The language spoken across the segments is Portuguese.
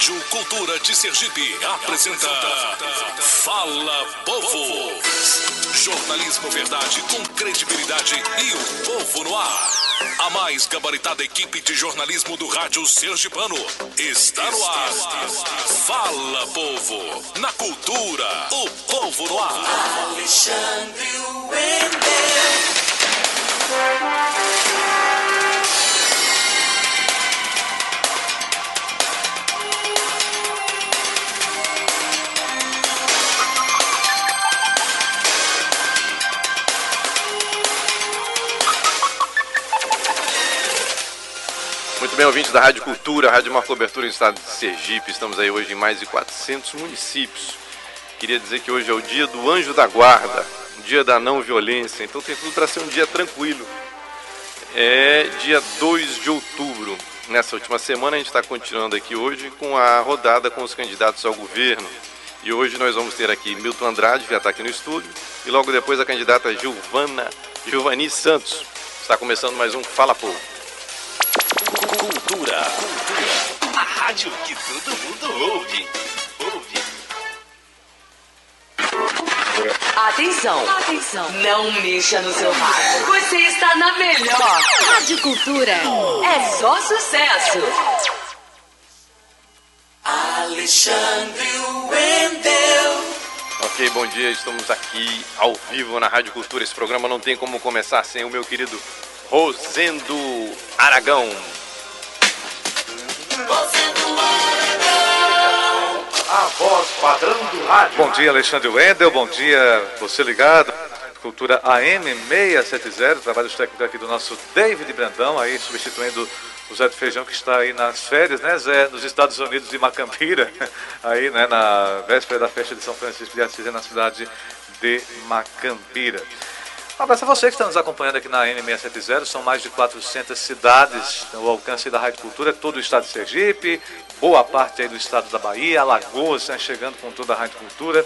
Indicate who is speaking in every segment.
Speaker 1: Rádio Cultura de Sergipe apresenta Fala Povo. Jornalismo verdade com credibilidade e o povo no ar. A mais gabaritada equipe de jornalismo do rádio sergipano está no ar. Fala Povo. Na cultura, o povo no ar.
Speaker 2: Alexandre Wendel.
Speaker 3: Bem, ouvintes da Rádio Cultura, Rádio Mar Cobertura no estado de Sergipe. Estamos aí hoje em mais de 400 municípios. Queria dizer que hoje é o dia do anjo da guarda, dia da não violência, então tem tudo para ser um dia tranquilo. É dia 2 de outubro. Nessa última semana a gente está continuando aqui hoje com a rodada com os candidatos ao governo. E hoje nós vamos ter aqui Milton Andrade, que já está aqui no estúdio, e logo depois a candidata Gilvana Giovani Santos. Está começando mais um Fala Povo.
Speaker 1: Cultura. A rádio que todo mundo ouve. Ouve.
Speaker 4: Atenção, atenção, não mexa no seu rádio. Você está na melhor. Rádio Cultura. É só sucesso.
Speaker 2: Alexandre Wendel.
Speaker 3: Ok, bom dia. Estamos aqui ao vivo na Rádio Cultura. Esse programa não tem como começar sem o meu querido Rosendo Aragão.
Speaker 5: A voz padrão do rádio. Bom dia, Alexandre Wendel. Bom dia, você ligado. Cultura AM 670, trabalhos técnicos aqui do nosso David Brandão, aí substituindo o Zé de Feijão que está aí nas férias, né, Zé, nos Estados Unidos de Macambira, aí, né, na véspera da festa de São Francisco de Assis, na cidade de Macambira. Um abraço a você que está nos acompanhando aqui na N670. São mais de 400 cidades. O alcance da Rádio Cultura todo o estado de Sergipe, boa parte aí do estado da Bahia, Alagoas, né, chegando com toda a Rádio Cultura.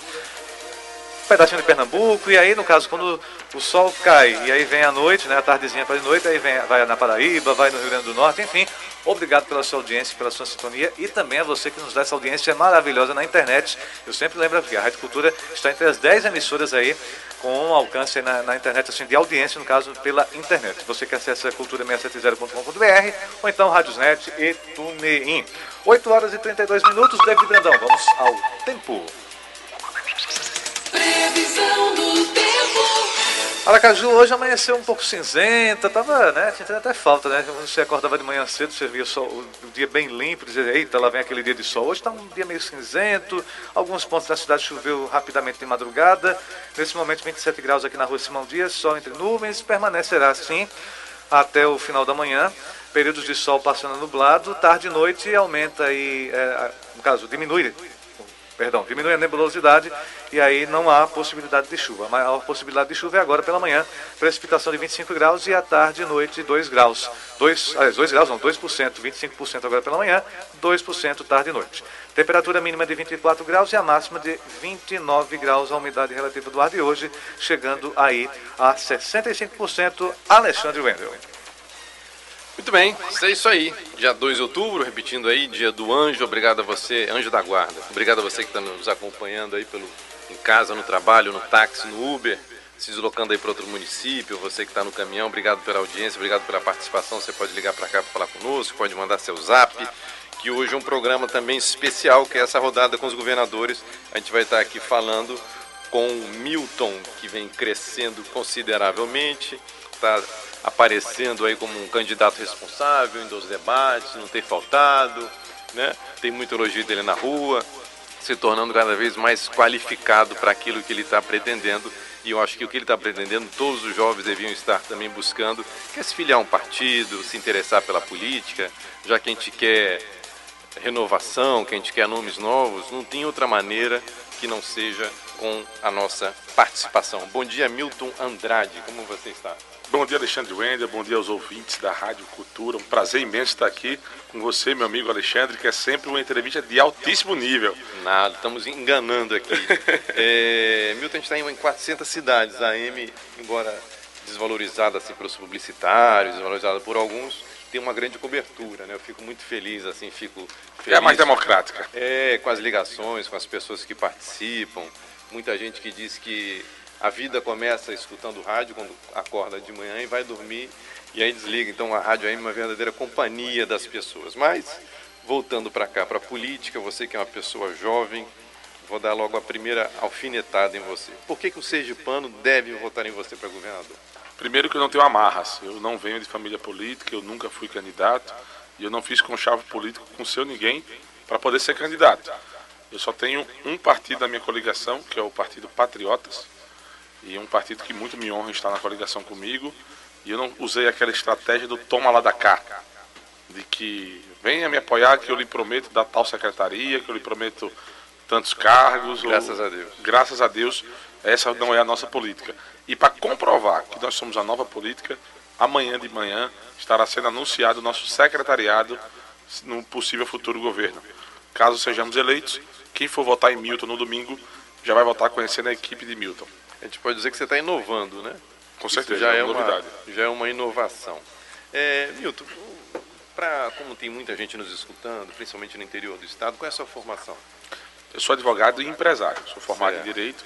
Speaker 5: Um pedacinho de Pernambuco, e aí, no caso, quando o sol cai, e aí vem a noite, né, a tardezinha para de noite, aí vem, vai na Paraíba, vai no Rio Grande do Norte, enfim. Obrigado pela sua audiência, pela sua sintonia e também a você que nos dá essa audiência maravilhosa na internet. Eu sempre lembro que a Rádio Cultura está entre as 10 emissoras aí com alcance na, na, internet, assim, de audiência, no caso, pela internet. Você que acessa cultura670.com.br ou então Radiosnet e TuneIn. 8 horas e 32 minutos, David Brandão, vamos ao tempo.
Speaker 2: Previsão do tempo.
Speaker 5: Aracaju hoje amanheceu um pouco cinzenta, tava, né, sentindo até falta, né, você acordava de manhã cedo, você via o, sol, o dia bem limpo, dizia, eita, lá vem aquele dia de sol. Hoje está um dia meio cinzento, alguns pontos da cidade choveu rapidamente de madrugada, nesse momento 27 graus aqui na rua Simão Dias, sol entre nuvens, permanecerá assim até o final da manhã, períodos de sol passando nublado, tarde e noite aumenta aí, é, no caso, diminui perdão, diminui a nebulosidade e aí não há possibilidade de chuva. A maior possibilidade de chuva é agora pela manhã, precipitação de 25 graus e à tarde e noite 2 graus. 2, aliás, 2 graus não, 2%, 25% agora pela manhã, 2% tarde e noite. Temperatura mínima de 24 graus e a máxima de 29 graus, a umidade relativa do ar de hoje, chegando aí a 65%. Alexandre Wendel.
Speaker 3: Muito bem, é isso aí. Dia 2 de outubro, repetindo aí, dia do anjo. Obrigado a você, anjo da guarda. Obrigado a você que está nos acompanhando aí pelo, em casa, no trabalho, no táxi, no Uber, se deslocando aí para outro município. Você que está no caminhão, obrigado pela audiência, obrigado pela participação. Você pode ligar para cá para falar conosco, pode mandar seu zap. Que hoje é um programa também especial, que é essa rodada com os governadores. A gente vai estar aqui falando com o Milton, que vem crescendo consideravelmente, está aparecendo aí como um candidato responsável em dos debates, não tem faltado, né? tem muito elogio dele na rua, se tornando cada vez mais qualificado para aquilo que ele está pretendendo. E eu acho que o que ele está pretendendo, todos os jovens deviam estar também buscando, que é se filiar a um partido, se interessar pela política, já que a gente quer renovação, que a gente quer nomes novos, não tem outra maneira que não seja com a nossa participação. Bom dia, Milton Andrade, como você está?
Speaker 6: Bom dia, Alexandre Wender. Bom dia aos ouvintes da Rádio Cultura. Um prazer imenso estar aqui com você, meu amigo Alexandre, que é sempre uma entrevista de altíssimo nível.
Speaker 3: Nada, estamos enganando aqui. é, Milton, a gente está em 400 cidades. A AM, embora desvalorizada assim, pelos publicitários, desvalorizada por alguns, tem uma grande cobertura, né? Eu fico muito feliz, assim, fico feliz.
Speaker 6: É a mais democrática.
Speaker 3: É, com as ligações, com as pessoas que participam. Muita gente que diz que a vida começa escutando rádio quando acorda de manhã e vai dormir e aí desliga. Então a rádio é uma verdadeira companhia das pessoas. Mas, voltando para cá, para a política, você que é uma pessoa jovem, vou dar logo a primeira alfinetada em você. Por que, que o sergipano deve votar em você para governador?
Speaker 6: Primeiro que eu não tenho amarras. Eu não venho de família política, eu nunca fui candidato e eu não fiz conchavo político com seu ninguém para poder ser candidato. Eu só tenho um partido da minha coligação, que é o Partido Patriotas, e é um partido que muito me honra estar na coligação comigo. E eu não usei aquela estratégia do toma lá da cá, de que venha me apoiar que eu lhe prometo dar tal secretaria, que eu lhe prometo tantos cargos.
Speaker 3: Graças
Speaker 6: ou...
Speaker 3: a Deus.
Speaker 6: Graças a Deus, essa não é a nossa política. E para comprovar que nós somos a nova política, amanhã de manhã estará sendo anunciado o nosso secretariado no possível futuro governo. Caso sejamos eleitos, quem for votar em Milton no domingo já vai votar conhecendo a equipe de Milton.
Speaker 3: A gente pode dizer que você está inovando, né?
Speaker 6: Com certeza,
Speaker 3: Isso já
Speaker 6: é
Speaker 3: é
Speaker 6: uma novidade.
Speaker 3: Já é uma inovação. É, Milton, pra, como tem muita gente nos escutando, principalmente no interior do estado, qual é a sua formação?
Speaker 6: Eu sou advogado e empresário. Sou formado
Speaker 3: Certo.
Speaker 6: em Direito,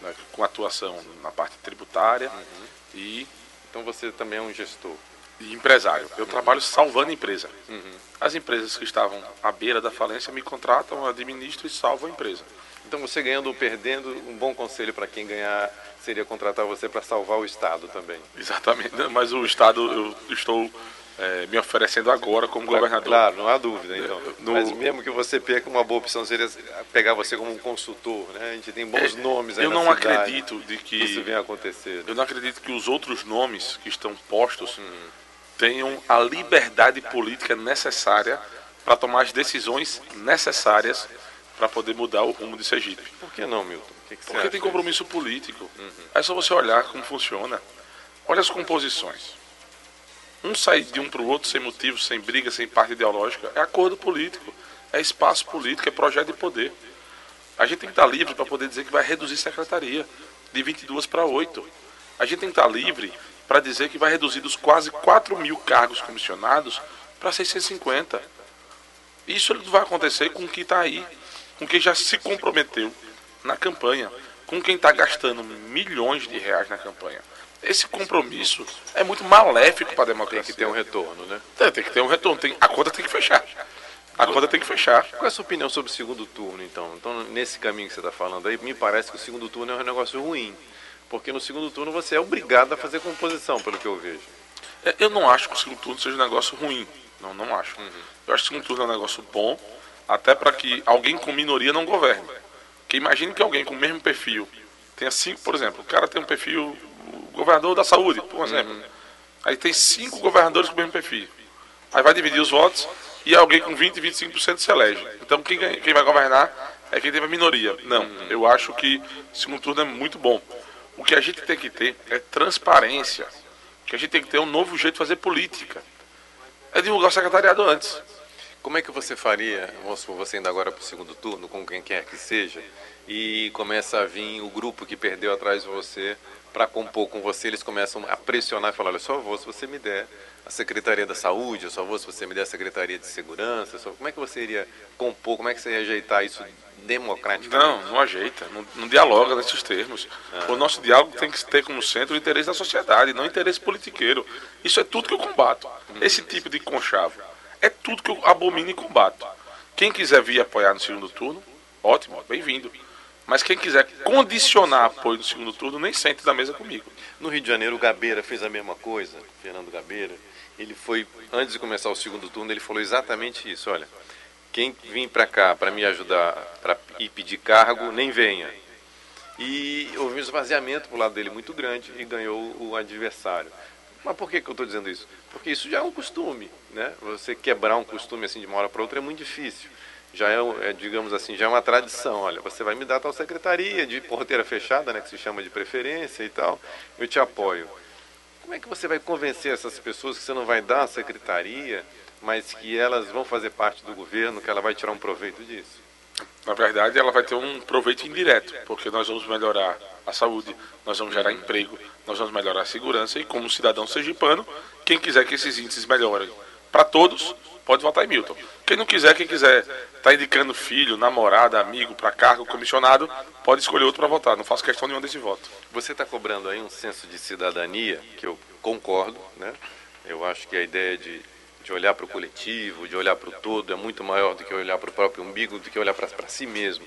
Speaker 6: né, com atuação na parte tributária
Speaker 3: Uhum.
Speaker 6: e,
Speaker 3: Então você também é um gestor.
Speaker 6: e empresário. Eu trabalho salvando empresa.
Speaker 3: Uhum.
Speaker 6: As empresas que estavam à beira da falência me contratam, eu administro e salvo a empresa.
Speaker 3: Então você ganhando ou perdendo, um bom conselho para quem ganhar seria contratar você para salvar o estado também.
Speaker 6: Exatamente. Mas o Estado, eu estou eh, me oferecendo agora como governador.
Speaker 3: Claro, não há dúvida, então.
Speaker 6: No-
Speaker 3: Mas mesmo que você perca, uma boa opção seria pegar você como um consultor, né? A gente tem bons nomes aí
Speaker 6: É, eu não
Speaker 3: cidade
Speaker 6: acredito de
Speaker 3: que isso venha acontecer.
Speaker 6: eu não acredito que os outros nomes que estão postos
Speaker 3: Uhum.
Speaker 6: tenham a liberdade política necessária para tomar as decisões necessárias para poder mudar o rumo de Sergipe.
Speaker 3: Por que não, Milton? O que, que
Speaker 6: Porque tem compromisso político. É só você olhar como funciona. Olha as composições. Um sair de um para o outro sem motivo, sem briga, sem parte ideológica. É acordo político. É espaço político, é projeto de poder. A gente tem que estar livre para poder dizer que vai reduzir secretaria de 22 para 8. A gente tem que estar livre para dizer que vai reduzir dos quase 4 mil cargos comissionados para 650. Isso não vai acontecer com quem está aí, com quem já se comprometeu na campanha, com quem está gastando milhões de reais na campanha. Esse compromisso é muito maléfico para a democracia.
Speaker 3: Tem que ter um retorno, né?
Speaker 6: Tem, tem que ter um retorno. Tem, a conta tem que fechar. A conta tem que fechar.
Speaker 3: Qual é a sua opinião sobre o segundo turno, então? Então, nesse caminho que você está falando aí, me parece que o segundo turno é um negócio ruim. Porque no segundo turno você é obrigado a fazer composição, pelo que eu vejo.
Speaker 6: É, Eu não acho que o segundo turno seja um negócio ruim. Não, não acho. Eu acho que o segundo turno é um negócio bom, até para que alguém com minoria não governe. Porque imagine que alguém com o mesmo perfil tenha cinco, por exemplo, o cara tem um perfil, governador da saúde, por exemplo. Aí tem cinco governadores com o mesmo perfil. Aí vai dividir os votos e alguém com 20, 25% se elege. Então quem, quem vai governar é quem teve a minoria. Não, eu acho que o segundo turno é muito bom. O que a gente tem que ter é transparência. O que a gente tem que ter é um novo jeito de fazer política. É divulgar o secretariado antes.
Speaker 3: Como é que você faria, vamos supor, você indo agora para o segundo turno, com quem quer que seja, e começa a vir o grupo que perdeu atrás de você para compor com você, eles começam a pressionar e falar, olha, só vou se você me der a Secretaria da Saúde, eu só vou se você me der a Secretaria de Segurança, só... como é que você iria compor, como é que você ia ajeitar isso democraticamente?
Speaker 6: Não, não ajeita, não, não dialoga nesses termos. O nosso diálogo tem que ter como centro o interesse da sociedade, não o interesse politiqueiro. Isso é tudo que eu combato. Esse tipo de conchavo é tudo que eu abomino e combato. Quem quiser vir apoiar no segundo turno, ótimo, bem-vindo. Mas quem quiser condicionar apoio no segundo turno, nem sente da mesa comigo.
Speaker 3: No Rio de Janeiro, o Gabeira fez a mesma coisa, Fernando Gabeira. Ele foi, antes de começar o segundo turno, ele falou exatamente isso. Olha, quem vir para cá para me ajudar para ir pedir cargo, nem venha. E houve um esvaziamento pro lado dele muito grande e ganhou o adversário. Mas por que, que eu estou dizendo isso? Porque isso já é um costume, né? Você quebrar um costume assim de uma hora para outra é muito difícil. Já é, é, digamos assim, já é uma tradição. Olha, você vai me dar tal secretaria de porteira fechada, né, que se chama de preferência e tal. Eu te apoio. Como é que você vai convencer essas pessoas que você não vai dar a secretaria, mas que elas vão fazer parte do governo, que ela vai tirar um proveito disso?
Speaker 6: Na verdade, ela vai ter um proveito indireto, porque nós vamos melhorar a saúde, nós vamos gerar emprego, nós vamos melhorar a segurança e como cidadão sergipano, quem quiser que esses índices melhorem para todos, pode votar em Milton. Quem não quiser, quem quiser tá indicando filho, namorada, amigo para cargo, comissionado, pode escolher outro para votar. Não faço questão nenhuma desse voto.
Speaker 3: Você está cobrando aí um senso de cidadania, que eu concordo, né? Eu acho que a ideia de, de olhar para o coletivo, de olhar para o todo, é muito maior do que olhar para o próprio umbigo, do que olhar para si mesmo.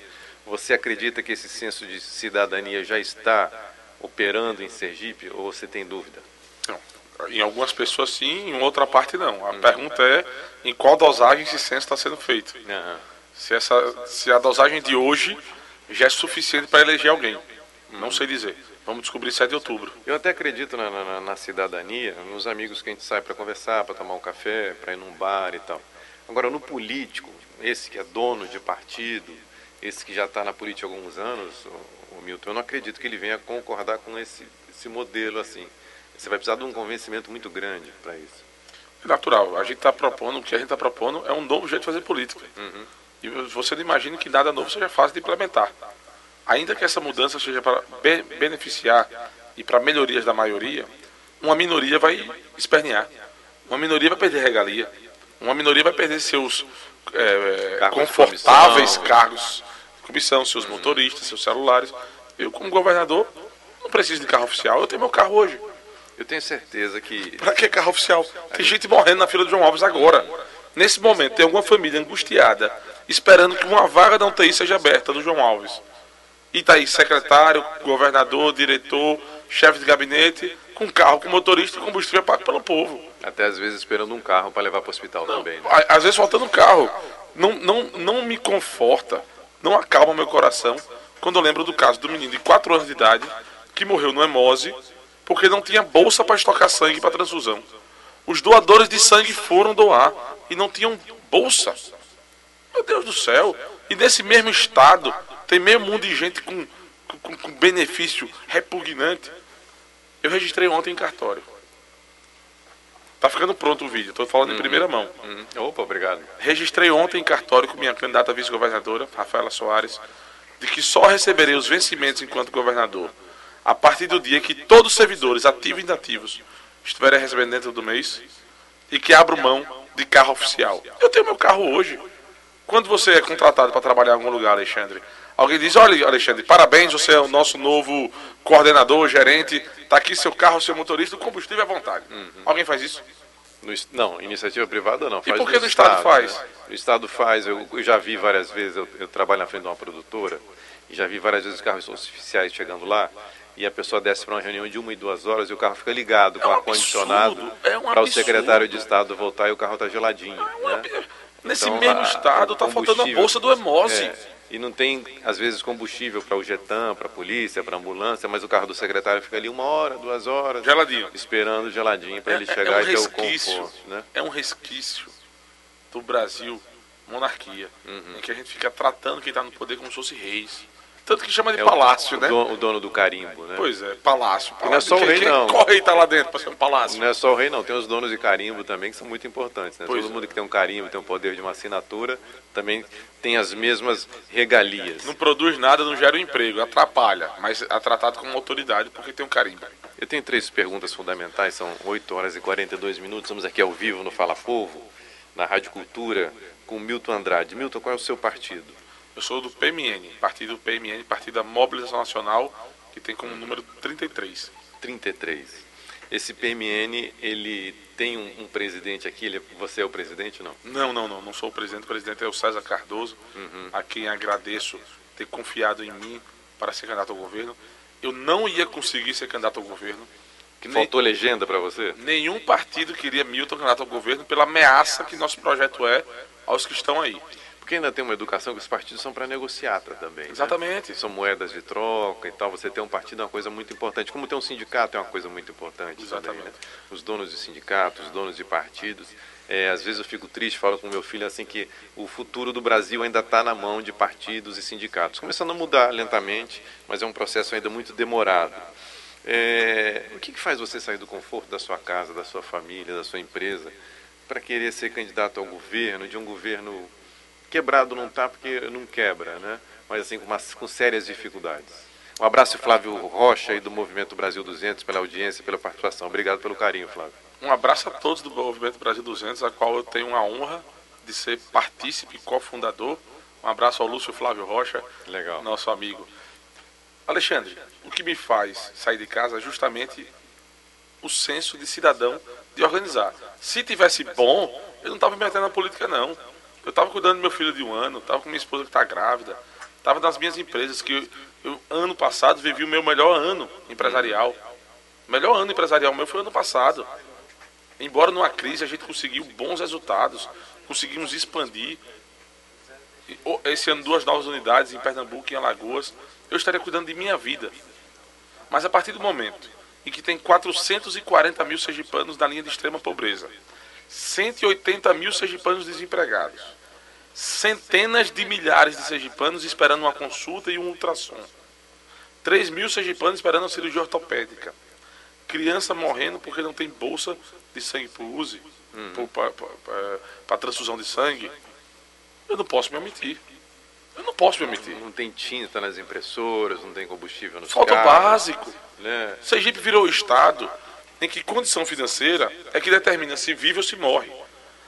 Speaker 3: Você acredita que esse senso de cidadania já está operando em Sergipe ou você tem dúvida?
Speaker 6: Não. Em algumas pessoas sim, em outra parte não. A pergunta é em qual dosagem esse censo está sendo feito.
Speaker 3: Aham.
Speaker 6: Se, essa, se a dosagem de hoje já é suficiente para eleger alguém. Não sei dizer. Vamos descobrir 7 de outubro.
Speaker 3: Eu até acredito na, na- na cidadania, nos amigos que a gente sai para conversar, para tomar um café, para ir num bar e tal. Agora, no político, esse que é dono de partido, esse que já está na política há alguns anos, o, Milton, eu não acredito que ele venha concordar com esse, esse modelo assim. Você vai precisar de um convencimento muito grande para isso.
Speaker 6: É natural. A gente está propondo, o que a gente está propondo é um novo jeito de fazer política. E você não imagina que nada novo seja fácil de implementar. Ainda que essa mudança seja para be- beneficiar e para melhorias da maioria, uma minoria vai espernear. Uma minoria vai perder regalia. Uma minoria vai perder seus é,
Speaker 3: Cargos de
Speaker 6: confortáveis
Speaker 3: comissão.
Speaker 6: cargos de comissão, seus motoristas, seus celulares. Eu, como governador, não preciso de carro oficial. Eu tenho meu carro hoje.
Speaker 3: Eu tenho certeza que
Speaker 6: Pra que carro oficial? Tem gente morrendo na fila do João Alves agora. Nesse momento, tem alguma família angustiada, esperando que uma vaga da UTI seja aberta no João Alves. E tá aí secretário, governador, diretor, chefe de gabinete, com carro, com motorista e combustível pago pelo povo.
Speaker 3: Até às vezes esperando um carro para levar para o hospital também. Né?
Speaker 6: Às vezes faltando carro. Não, não, não me conforta, não acalma meu coração quando eu lembro do caso do menino de 4 anos de idade que morreu no hemose porque não tinha bolsa para estocar sangue para transfusão. Os doadores de sangue foram doar e não tinham bolsa. Meu Deus do céu. E nesse mesmo estado tem meio mundo de gente com, com, com benefício repugnante. Eu registrei ontem em cartório. Tá ficando pronto o vídeo, tô falando em primeira mão.
Speaker 3: Uhum. Opa, obrigado.
Speaker 6: Registrei ontem em cartório com minha candidata a vice-governadora, Rafaela Soares, de que só receberei os vencimentos enquanto governador a partir do dia que todos os servidores, ativos e inativos, estiverem recebendo dentro do mês e que abro mão de carro oficial. Eu tenho meu carro hoje. Quando você é contratado para trabalhar em algum lugar, Alexandre, alguém diz: Olha, Alexandre, parabéns, você é o nosso novo coordenador, gerente, está aqui seu carro, seu motorista, o combustível é à vontade. Alguém faz isso?
Speaker 3: No não, iniciativa privada não.
Speaker 6: E por que no Estado faz?
Speaker 3: né? No Estado faz, eu, eu já vi várias vezes, eu, eu trabalho na frente de uma produtora, e já vi várias vezes os carros oficiais chegando lá, e a pessoa desce para uma reunião de uma e duas horas e o carro fica ligado com
Speaker 6: um
Speaker 3: ar-condicionado
Speaker 6: é um
Speaker 3: para o secretário de Estado voltar e o carro está geladinho. né?
Speaker 6: Nesse
Speaker 3: Então,
Speaker 6: mesmo
Speaker 3: a-
Speaker 6: estado
Speaker 3: o
Speaker 6: está faltando a bolsa do Hemose.
Speaker 3: É, e não tem, às vezes, combustível para o Getam, para a polícia, para a ambulância, mas o carro do secretário fica ali uma hora, duas horas.
Speaker 6: Geladinho.
Speaker 3: Esperando geladinho para ele
Speaker 6: É- é
Speaker 3: chegar
Speaker 6: um
Speaker 3: e ter o conforto. Né?
Speaker 6: É um resquício do Brasil, monarquia,
Speaker 3: Uhum.
Speaker 6: em que a gente fica tratando quem está no poder como se fosse reis. Tanto que chama de
Speaker 3: É
Speaker 6: palácio,
Speaker 3: o,
Speaker 6: né?
Speaker 3: dono, o dono do carimbo, né?
Speaker 6: Pois é, palácio.
Speaker 3: não é só o rei,
Speaker 6: quem-
Speaker 3: não.
Speaker 6: Qual rei está lá dentro para ser um palácio?
Speaker 3: Não é só o rei, não. Tem os donos de carimbo também, que são muito importantes. Né?
Speaker 6: Pois
Speaker 3: Todo
Speaker 6: é.
Speaker 3: mundo que tem um carimbo, tem o poder de uma assinatura, também tem as mesmas regalias.
Speaker 6: Não produz nada, não gera um emprego, atrapalha, mas é tratado como autoridade porque tem um carimbo.
Speaker 3: Eu tenho três perguntas fundamentais, são 8 horas e 42 minutos. Estamos aqui ao vivo no Fala Povo, na Rádio Cultura, com Milton Andrade. Milton, qual é o seu partido?
Speaker 6: Eu sou do PMN, partido PMN, Partido da Mobilização Nacional, que tem como número 33.
Speaker 3: 33. Esse PMN, ele tem um, um presidente aqui, ele, você é o presidente, não?
Speaker 6: Não, não, não, não sou o presidente. O presidente é o César Cardoso, a quem agradeço ter confiado em mim para ser candidato ao governo. Eu não ia conseguir ser candidato ao governo.
Speaker 3: Que
Speaker 6: Nem-
Speaker 3: faltou legenda para você?
Speaker 6: Nenhum partido queria Milton candidato ao governo pela ameaça que nosso projeto é aos que estão aí.
Speaker 3: Porque ainda tem uma educação que os partidos são para negociata também. né?
Speaker 6: Exatamente.
Speaker 3: São moedas de troca e tal. Você ter um partido é uma coisa muito importante. Como ter um sindicato é uma coisa muito importante também.
Speaker 6: Exatamente.
Speaker 3: Né? Os donos de sindicatos, os donos de partidos. É, às vezes eu fico triste, falo com meu filho assim que o futuro do Brasil ainda está na mão de partidos e sindicatos. Começando a mudar lentamente, mas é um processo ainda muito demorado. É, o que, que faz você sair do conforto da sua casa, da sua família, da sua empresa, para querer ser candidato ao governo, de um governo quebrado não está porque não quebra, né? mas assim com, umas- com sérias dificuldades. Um abraço, Flávio Rocha, aí do Movimento Brasil 200, pela audiência, pela participação. Obrigado pelo carinho, Flávio.
Speaker 6: Um abraço a todos do Movimento Brasil 200, a qual eu tenho a honra de ser partícipe e cofundador. Um abraço ao Lúcio Flávio Rocha,
Speaker 3: Legal.
Speaker 6: nosso amigo. Alexandre, o que me faz sair de casa é justamente o senso de cidadão de organizar. Se tivesse bom, eu não estava me metendo na política, não. Eu estava cuidando do meu filho de um ano, estava com minha esposa que está grávida, estava nas minhas empresas, que eu, eu, ano passado, vivi o meu melhor ano empresarial. O melhor ano empresarial meu foi ano passado. Embora numa crise a gente conseguiu bons resultados, conseguimos expandir. Esse ano, duas novas unidades em Pernambuco e em Alagoas. Eu estaria cuidando de minha vida. Mas a partir do momento em que tem 440 mil sergipanos na linha de extrema pobreza, 180 mil sergipanos desempregados, centenas de milhares de sergipanos esperando uma consulta e um ultrassom, 3 mil sergipanos esperando a cirurgia ortopédica, criança morrendo porque não tem bolsa de sangue para use, para transfusão de sangue, eu não posso me omitir. Eu não posso me omitir.
Speaker 3: Não tem tinta nas impressoras, não tem combustível nos
Speaker 6: Falta o
Speaker 3: carros.
Speaker 6: básico.
Speaker 3: Né?
Speaker 6: Sergipe virou o estado em que condição financeira é que determina se vive ou se morre.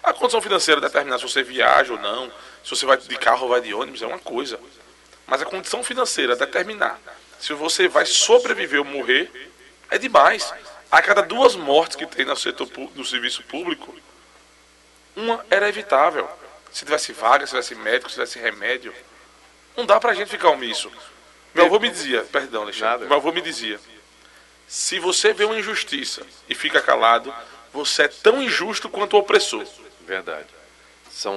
Speaker 6: A condição financeira determina se você viaja ou não, se você vai de carro ou vai de ônibus, é uma coisa. Mas a condição financeira determinar se você vai sobreviver ou morrer é demais. A cada duas mortes que tem no, setor, no serviço público, uma era evitável. Se tivesse vaga, se tivesse médico, se tivesse remédio. Não dá pra gente ficar omisso. Meu avô me dizia, perdão. Alexandre, meu avô me dizia, se você vê uma injustiça e fica calado, você é tão injusto quanto o opressor.
Speaker 3: Verdade. São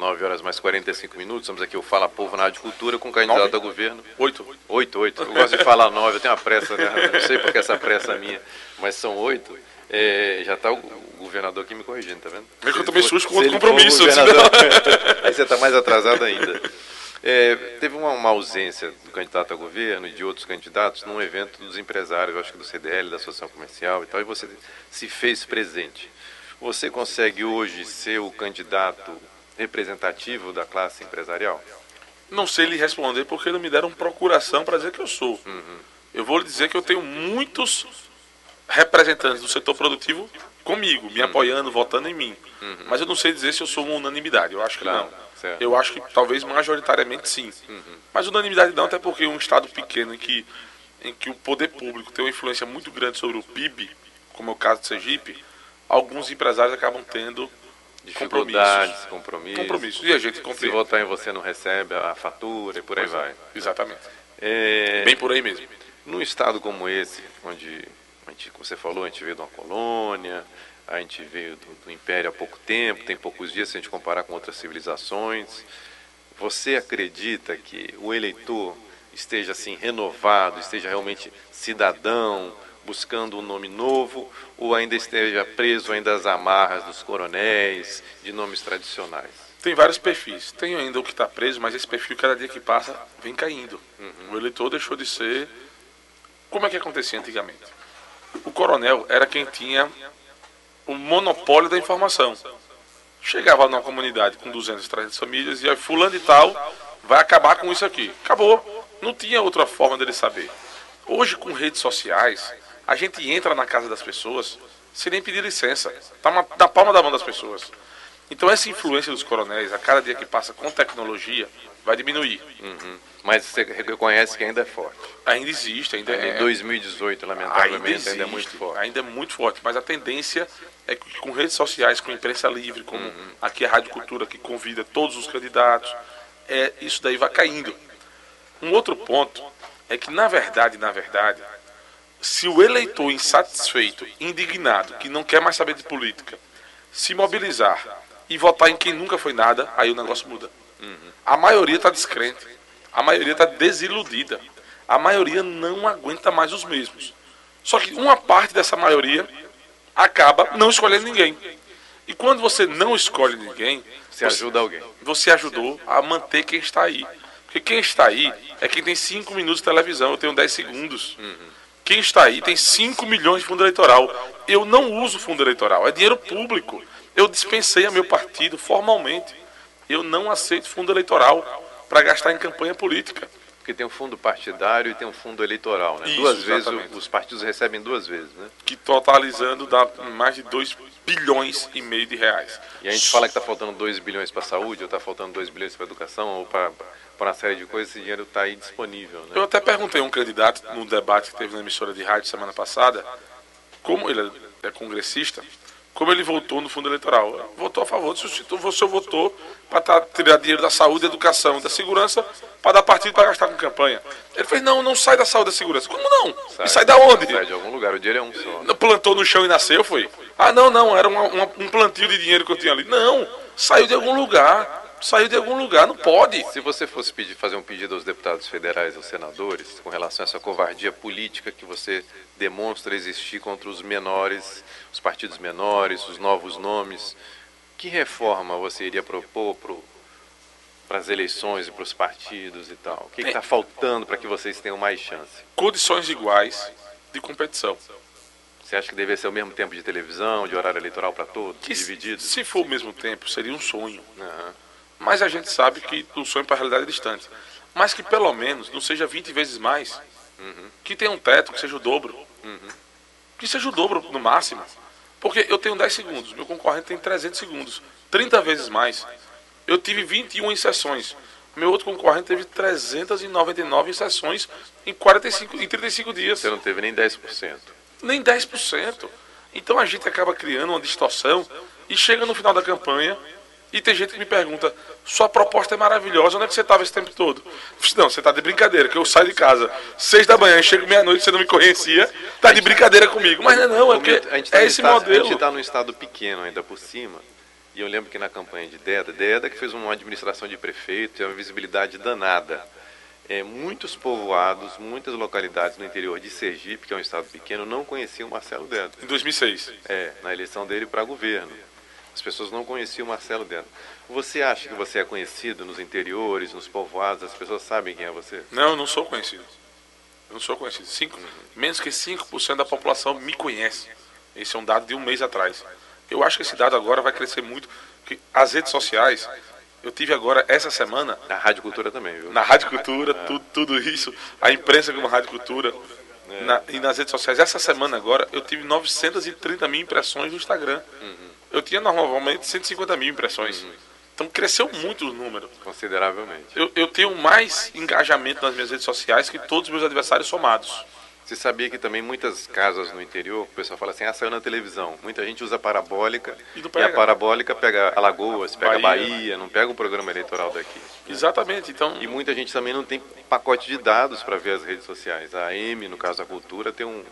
Speaker 3: 9 horas mais 45 minutos. Estamos aqui, o Fala Povo na Rádio Cultura, com o candidato
Speaker 6: Nove?
Speaker 3: a governo.
Speaker 6: Oito.
Speaker 3: Oito, oito. Eu gosto de falar nove, eu tenho uma pressa, né? Não sei porque essa pressa é minha, mas são oito. É, já está o governador aqui me corrigindo, tá vendo?
Speaker 6: Que eu
Speaker 3: for-
Speaker 6: susto com outro compromisso,
Speaker 3: Aí você está mais atrasado ainda. É, teve uma, uma ausência do candidato a governo e de outros candidatos num evento dos empresários, acho que do CDL, da Associação Comercial e tal, e você se fez presente. Você consegue hoje ser o candidato representativo da classe empresarial?
Speaker 6: Não sei lhe responder porque não me deram procuração para dizer que eu sou. Eu vou lhe dizer que eu tenho muitos representantes do setor produtivo comigo, me apoiando, votando em mim. Mas eu não sei dizer se eu sou uma unanimidade. Eu acho que
Speaker 3: Claro,
Speaker 6: não.
Speaker 3: certo.
Speaker 6: Eu acho que talvez majoritariamente sim. Mas unanimidade não, até porque um estado pequeno em que, em que o poder público tem uma influência muito grande sobre o PIB, como é o caso de Sergipe, alguns empresários acabam tendo
Speaker 3: Dificuldades, compromissos.
Speaker 6: compromissos. E a gente
Speaker 3: Se
Speaker 6: compreende.
Speaker 3: votar em você não recebe a fatura e por aí vai.
Speaker 6: Exatamente.
Speaker 3: É,
Speaker 6: Bem por aí mesmo.
Speaker 3: num estado como esse, onde a gente, como você falou, a gente veio de uma colônia, a gente veio do, do império há pouco tempo, tem poucos dias se a gente comparar com outras civilizações. Você acredita que o eleitor esteja assim renovado, esteja realmente cidadão, buscando um nome novo, ou ainda esteja preso ainda às amarras dos coronéis, de nomes tradicionais?
Speaker 6: Tem vários perfis. Tem ainda o que está preso, mas esse perfil, cada dia que passa, vem caindo. O eleitor deixou de ser. Como é que acontecia antigamente? O coronel era quem tinha o monopólio da informação. Chegava numa comunidade com 200, 300 famílias e aí, fulano e tal vai acabar com isso aqui. Acabou. Não tinha outra forma dele saber. Hoje, com redes sociais, a gente entra na casa das pessoas sem nem pedir licença. Está na palma da mão das pessoas. Então essa influência dos coronéis, a cada dia que passa com tecnologia, vai diminuir.
Speaker 3: Uhum. Mas você reconhece que ainda é forte.
Speaker 6: Ainda existe, ainda
Speaker 3: Em
Speaker 6: é,
Speaker 3: 2018,
Speaker 6: ainda
Speaker 3: lamentavelmente,
Speaker 6: existe,
Speaker 3: ainda é muito forte.
Speaker 6: ainda é muito forte. Mas a tendência é que com redes sociais, com imprensa livre, como aqui a Rádio Cultura, que convida todos os candidatos, é, isso daí vai caindo. Um outro ponto é que, na verdade, na verdade, se o eleitor insatisfeito, indignado, que não quer mais saber de política, se mobilizar e votar em quem nunca foi nada, aí o negócio muda. A maioria está descrente, a maioria está desiludida, a maioria não aguenta mais os mesmos. Só que uma parte dessa maioria acaba não escolhendo ninguém. E quando você não escolhe ninguém,
Speaker 3: Você ajuda alguém.
Speaker 6: você ajudou a manter quem está aí. Porque quem está aí é quem tem 5 minutos de televisão, eu tenho 10 segundos. Quem está aí tem 5 milhões de fundo eleitoral. Eu não uso fundo eleitoral, é dinheiro público. Eu dispensei a meu partido formalmente. Eu não aceito fundo eleitoral para gastar em campanha política.
Speaker 3: Porque tem um fundo partidário e tem um fundo eleitoral, né?
Speaker 6: Isso,
Speaker 3: duas vezes
Speaker 6: exatamente.
Speaker 3: o- os partidos recebem duas vezes, né?
Speaker 6: Que totalizando dá mais de 2 bilhões e meio de reais.
Speaker 3: E a gente fala que está faltando 2 bilhões para a saúde, ou está faltando 2 bilhões para a educação, ou para uma série de coisas, esse dinheiro está aí disponível, né?
Speaker 6: Eu até perguntei a um candidato no debate que teve na emissora de rádio semana passada, como ele é congressista, como ele votou no fundo eleitoral. Votou a favor, disse, então você votou para tirar dinheiro da saúde, da educação, da segurança, para dar partido para gastar com campanha. Ele fez, não, não sai da saúde e da segurança. Como não? e sai da onde?
Speaker 3: Sai de algum lugar, o dinheiro é um só.
Speaker 6: Plantou no chão e nasceu, foi? Ah, não, não, era uma- uma- um plantio de dinheiro que eu tinha ali. Não, saiu de algum lugar. Saiu de algum lugar, não pode.
Speaker 3: Se você fosse pedir, fazer um pedido aos deputados federais, aos senadores, com relação a essa covardia política que você demonstra existir contra os menores, os partidos menores, os novos nomes, que reforma você iria propor para as eleições e para os partidos e tal? O que está faltando para que vocês tenham mais chance?
Speaker 6: Condições iguais de competição.
Speaker 3: Você acha que deveria ser o mesmo tempo de televisão, de horário eleitoral para todos,
Speaker 6: Que
Speaker 3: dividido?
Speaker 6: Se for o mesmo tempo, seria um sonho.
Speaker 3: Aham.
Speaker 6: Mas a gente sabe que o sonho para a realidade é distante. Mas que pelo menos não seja 20 vezes mais. Que tenha um teto, que seja o dobro. Que seja o dobro no máximo. Porque eu tenho 10 segundos, meu concorrente tem 300 segundos. 30 vezes mais. Eu tive 21 inserções. Meu outro concorrente teve 399 inserções em, 45, em 35 dias
Speaker 3: Você não teve nem 10%.
Speaker 6: Nem 10%. Então a gente acaba criando uma distorção e chega no final da campanha e tem gente que me pergunta: sua proposta é maravilhosa, onde é que você estava esse tempo todo? Eu disse, Não, você está de brincadeira, que eu saio de casa seis da manhã, chego meia-noite, você não me conhecia, tá de brincadeira comigo. Mas não é não, é, porque
Speaker 3: tá
Speaker 6: é esse
Speaker 3: estado- A
Speaker 6: modelo.
Speaker 3: gente está num estado pequeno ainda por cima. E eu lembro que na campanha de Deda, Deda que fez uma administração de prefeito e uma visibilidade danada. É, muitos povoados, muitas localidades no interior de Sergipe, que é um estado pequeno, não conheciam Marcelo Deda.
Speaker 6: Em 2006.
Speaker 3: É, na eleição dele para governo. As pessoas não conheciam Marcelo Deda. Você acha que você é conhecido nos interiores, nos povoados, as pessoas sabem quem é você?
Speaker 6: Não, eu não sou conhecido. Eu não sou conhecido. Cinco, menos que 5% da população me conhece. Esse é um dado de um mês atrás. Eu acho que esse dado agora vai crescer muito. Porque as redes sociais, eu tive agora essa semana
Speaker 3: Na Rádio Cultura também, viu?
Speaker 6: na Rádio Cultura, tudo, tudo isso, a imprensa como Rádio Cultura na- e nas redes sociais. Essa semana agora eu tive 930 mil impressões no Instagram. Eu tinha normalmente 150 mil impressões. Então cresceu muito o número.
Speaker 3: Consideravelmente.
Speaker 6: Eu, eu tenho mais engajamento nas minhas redes sociais que todos os meus adversários somados.
Speaker 3: Você sabia que também muitas casas no interior, o pessoal fala assim, ah, saiu na televisão. Muita gente usa parabólica
Speaker 6: E
Speaker 3: e, a parabólica pega Alagoas, pega
Speaker 6: Bahia.
Speaker 3: Bahia, não pega o programa eleitoral daqui.
Speaker 6: Exatamente. Então,
Speaker 3: E muita gente também não tem pacote de dados para ver as redes sociais. A AM, no caso da cultura, tem um-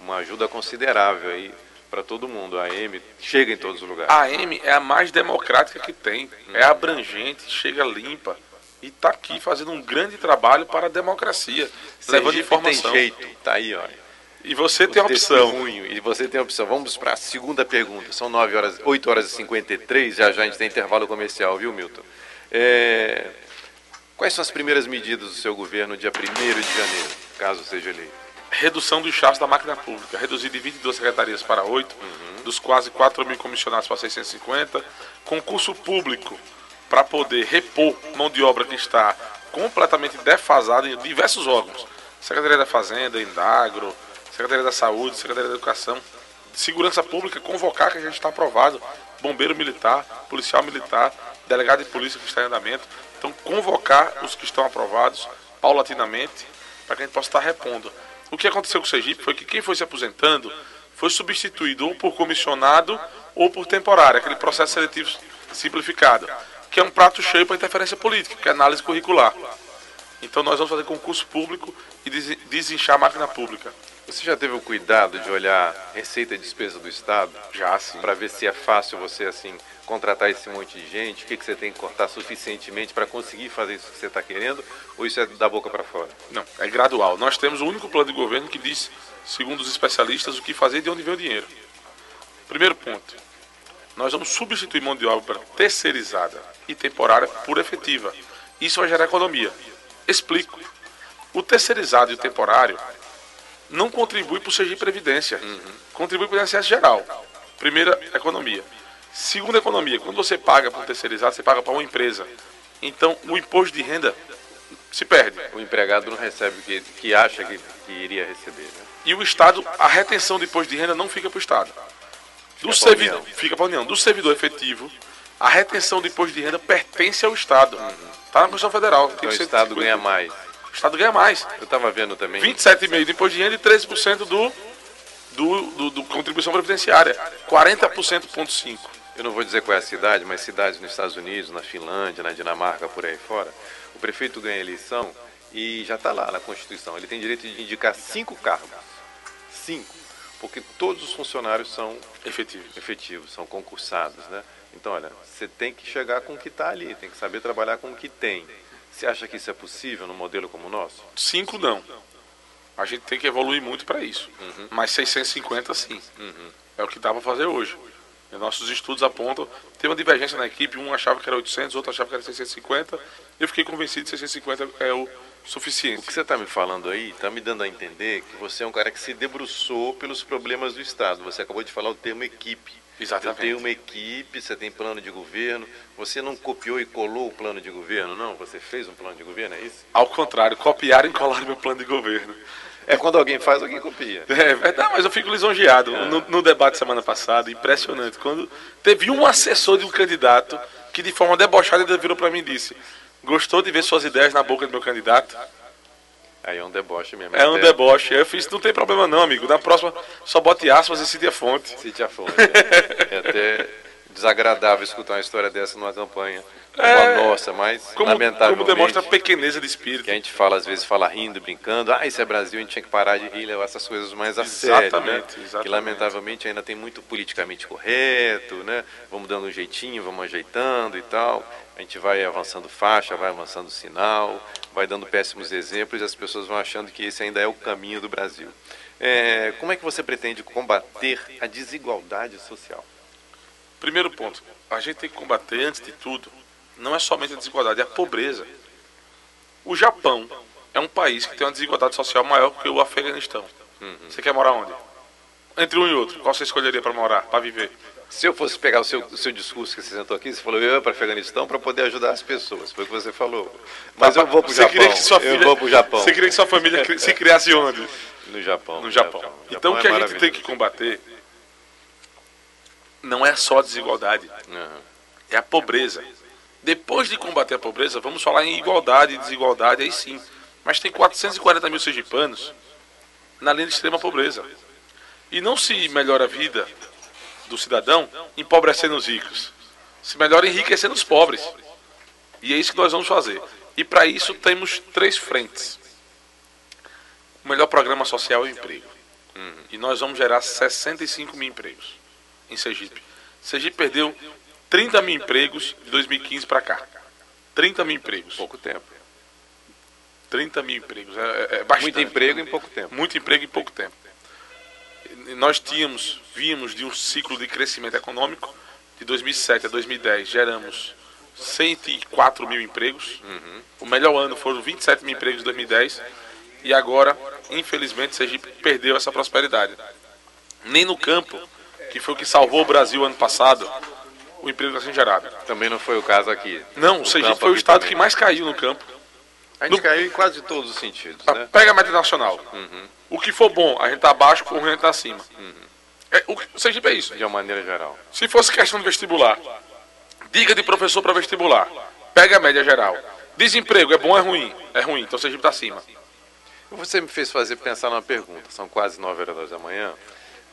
Speaker 3: uma ajuda considerável aí para todo mundo. A AM chega em todos os lugares.
Speaker 6: a AM é a mais democrática que tem. É abrangente, chega limpa. E está aqui fazendo um grande trabalho para a democracia. levando
Speaker 3: Sergipe
Speaker 6: informação.
Speaker 3: tem jeito, tá aí, ó.
Speaker 6: E você tem a opção.
Speaker 3: E você tem a opção. Vamos para a segunda pergunta. São 9 horas, 8 horas e 53, já já a gente tem intervalo comercial, viu, Milton? É, Quais são as primeiras medidas do seu governo dia 1 de janeiro, caso seja eleito?
Speaker 6: redução dos chefes da máquina pública, reduzir de 22 secretarias para 8, dos quase 4 mil comissionados para 650, concurso público para poder repor mão de obra que está completamente defasada em diversos órgãos, Secretaria da Fazenda, Indagro, Secretaria da Saúde, Secretaria da Educação, Segurança Pública, convocar que a gente está aprovado, bombeiro militar, policial militar, delegado de polícia que está em andamento, então convocar os que estão aprovados paulatinamente para que a gente possa estar repondo. O que aconteceu com o Sergipe foi que quem foi se aposentando foi substituído ou por comissionado ou por temporário, aquele processo seletivo simplificado, que é um prato cheio para interferência política, que é análise curricular. Então nós vamos fazer concurso público e des- desinchar a máquina pública.
Speaker 3: Você já teve o cuidado de olhar receita e despesa do Estado?
Speaker 6: Já sim.
Speaker 3: Para ver se é fácil você, assim, contratar esse monte de gente? O que, que você tem que cortar suficientemente para conseguir fazer isso que você está querendo? Ou isso é da boca para fora?
Speaker 6: Não, é gradual. Nós temos o único plano de governo que diz, segundo os especialistas, o que fazer e de onde vem o dinheiro. Primeiro ponto. Nós vamos substituir mão de obra terceirizada e temporária por efetiva. Isso vai gerar economia. Explico. O terceirizado e o temporário não contribui para o Sergipe Previdência. Contribui para o INSS geral. Primeira, economia. Segunda, economia. Quando você paga para um terceirizado, você paga para uma empresa. Então, o imposto de renda se perde.
Speaker 3: O empregado não recebe o que, que acha que, que iria receber. Né?
Speaker 6: E o Estado, a retenção de imposto de renda não fica para o Estado. Do
Speaker 3: pra
Speaker 6: servidor, fica para a União. Do servidor efetivo, a retenção de imposto de renda pertence ao Estado. Está na Constituição Federal.
Speaker 3: Então o
Speaker 6: ser
Speaker 3: Estado
Speaker 6: 50.
Speaker 3: ganha mais.
Speaker 6: O Estado ganha mais.
Speaker 3: Eu estava vendo também.
Speaker 6: 27,5% de imposto de renda e 13% do, do, do, do contribuição previdenciária. 40,5%.
Speaker 3: Eu não vou dizer qual é a cidade, mas cidades nos Estados Unidos, na Finlândia, na Dinamarca, por aí fora, o prefeito ganha eleição e já está lá na Constituição. Ele tem direito de indicar cinco cargos. Cinco. Porque todos os funcionários são
Speaker 6: Efetivo.
Speaker 3: efetivos, são concursados, né? Então, olha, você tem que chegar com o que está ali, tem que saber trabalhar com o que tem. Você acha que isso é possível num modelo como o nosso?
Speaker 6: 5 não. A gente tem que evoluir muito para isso. Mas 650 sim. É o que dá para fazer hoje. E nossos estudos apontam. Tem uma divergência na equipe. Um achava que era 800, outro achava que era 650. Eu fiquei convencido que 650 é o
Speaker 3: O
Speaker 6: suficiente.
Speaker 3: que você está me falando aí está me dando a entender que você é um cara que se debruçou pelos problemas do Estado. Você acabou de falar o termo equipe.
Speaker 6: Exatamente.
Speaker 3: Você tem uma equipe, você tem plano de governo. Você não copiou e colou o plano de governo, não? Você fez um plano de governo, é isso?
Speaker 6: Ao contrário, copiaram e colaram meu plano de governo.
Speaker 3: É quando alguém faz, alguém copia.
Speaker 6: É verdade, mas eu fico lisonjeado. No, no debate semana passada, impressionante. Quando teve um assessor de um candidato que, de forma debochada, ele virou para mim e disse: Gostou de ver suas ideias na boca do meu candidato?
Speaker 3: Aí é um deboche mesmo.
Speaker 6: É um deboche. Aí eu fiz: Não tem problema, não, amigo. Na próxima, só bote aspas e cite a fonte.
Speaker 3: Cite a fonte. É até desagradável escutar uma história dessa numa campanha como
Speaker 6: É,
Speaker 3: a nossa, mas
Speaker 6: Como,
Speaker 3: lamentavelmente...
Speaker 6: como demonstra a pequeneza de espírito.
Speaker 3: que a gente fala, às vezes, fala rindo, brincando, ah, isso é Brasil, a gente tinha que parar de rir levar essas coisas mais a sério, né?
Speaker 6: Exatamente,
Speaker 3: Que
Speaker 6: exatamente.
Speaker 3: lamentavelmente ainda tem muito politicamente correto, né? Vamos dando um jeitinho, vamos ajeitando e tal. A gente vai avançando faixa, vai avançando sinal, vai dando péssimos exemplos e as pessoas vão achando que esse ainda é o caminho do Brasil. É, como é que você pretende combater a desigualdade social?
Speaker 6: Primeiro ponto: a gente tem que combater, antes de tudo, não é somente a desigualdade, é a pobreza. O Japão é um país que tem uma desigualdade social maior que o Afeganistão. Você quer morar onde? Entre um e outro, qual você escolheria para morar, para viver?
Speaker 3: Se eu fosse pegar o seu, o seu discurso que você sentou aqui, você falou, eu ia para o Afeganistão para poder ajudar as pessoas. Foi o que você falou. Mas eu vou para o Japão. eu vou para o Japão.
Speaker 6: Você queria que sua família se criasse onde?
Speaker 3: No Japão.
Speaker 6: No Japão. Então o
Speaker 3: é
Speaker 6: que a gente tem que combater não é só a desigualdade,
Speaker 3: Aham.
Speaker 6: é a pobreza. Depois de combater a pobreza, vamos falar em igualdade e desigualdade, aí sim. Mas tem 440 mil sergipanos na linha de extrema pobreza. E não se melhora a vida do cidadão empobrecendo os ricos. Se melhora enriquecendo os pobres. E é isso que nós vamos fazer. E para isso temos três frentes. O melhor programa social é o emprego. E nós vamos gerar 65 mil empregos em Sergipe. Sergipe perdeu 30 mil empregos de 2015 para cá. 30 mil empregos.
Speaker 3: Pouco tempo.
Speaker 6: 30 mil empregos. É, é- é bastante.
Speaker 3: Muito emprego em pouco tempo.
Speaker 6: Muito emprego em pouco tempo. Nós tínhamos, vimos de um ciclo de crescimento econômico de 2007 a 2010, geramos 104 mil empregos. O melhor ano foram 27 mil empregos em 2010. E agora, infelizmente, Sergipe perdeu essa prosperidade. Nem no campo, que foi o que salvou o Brasil ano passado, o emprego está sendo gerado.
Speaker 3: Também não foi o caso aqui.
Speaker 6: Não, o Sergipe foi o estado
Speaker 3: também.
Speaker 6: que mais caiu no campo.
Speaker 3: A gente
Speaker 6: no-
Speaker 3: caiu em quase todos os sentidos,
Speaker 6: Ah,
Speaker 3: né?
Speaker 6: Pega a média nacional. O que for bom, a gente tá abaixo, o ruim a gente tá acima. É, o, Sergipe é isso.
Speaker 3: De uma maneira geral.
Speaker 6: Se fosse questão de vestibular, diga de professor para vestibular. Pega a média geral. Desemprego, é bom ou é ruim? É ruim, então o Sergipe tá acima.
Speaker 3: Você me fez fazer pensar numa pergunta. São quase 9 horas da manhã.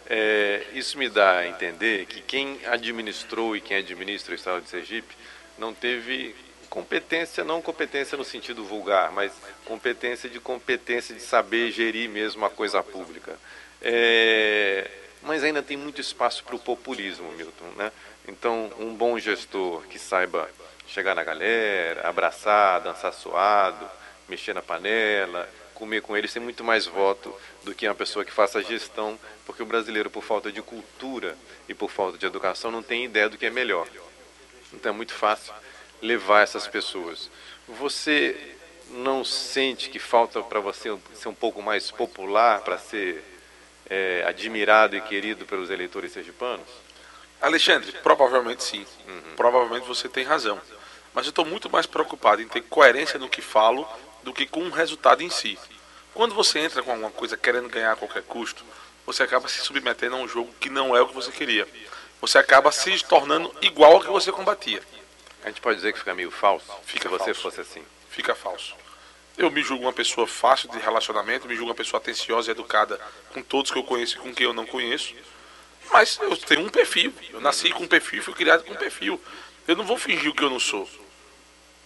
Speaker 3: É, isso me dá a entender que quem administrou e quem administra o Estado de Sergipe não teve competência, não competência no sentido vulgar, mas competência de competência de saber gerir mesmo a coisa pública. É, mas ainda tem muito espaço para o populismo, Milton. Né? Então, um bom gestor que saiba chegar na galera, abraçar, dançar suado, mexer na panela, comer com eles, tem muito mais voto do que uma pessoa que faça gestão, porque o brasileiro, por falta de cultura e por falta de educação, não tem ideia do que é melhor. Então é muito fácil levar essas pessoas. Você não sente que falta para você ser um pouco mais popular para ser é, admirado e querido pelos eleitores sergipanos?
Speaker 6: Alexandre, provavelmente sim. Provavelmente você tem razão. Mas eu estou muito mais preocupado em ter coerência no que falo do que com o resultado em si. Quando você entra com alguma coisa querendo ganhar a qualquer custo, você acaba se submetendo a um jogo que não é o que você queria. Você acaba se tornando igual ao que você combatia.
Speaker 3: A gente pode dizer que fica meio falso?
Speaker 6: Fica
Speaker 3: se você
Speaker 6: falso.
Speaker 3: fosse assim.
Speaker 6: Fica falso. Eu me julgo uma pessoa fácil de relacionamento, me julgo uma pessoa atenciosa e educada com todos que eu conheço e com quem eu não conheço. Mas eu tenho um perfil. Eu nasci com um perfil e fui criado com um perfil. Eu não vou fingir o que eu não sou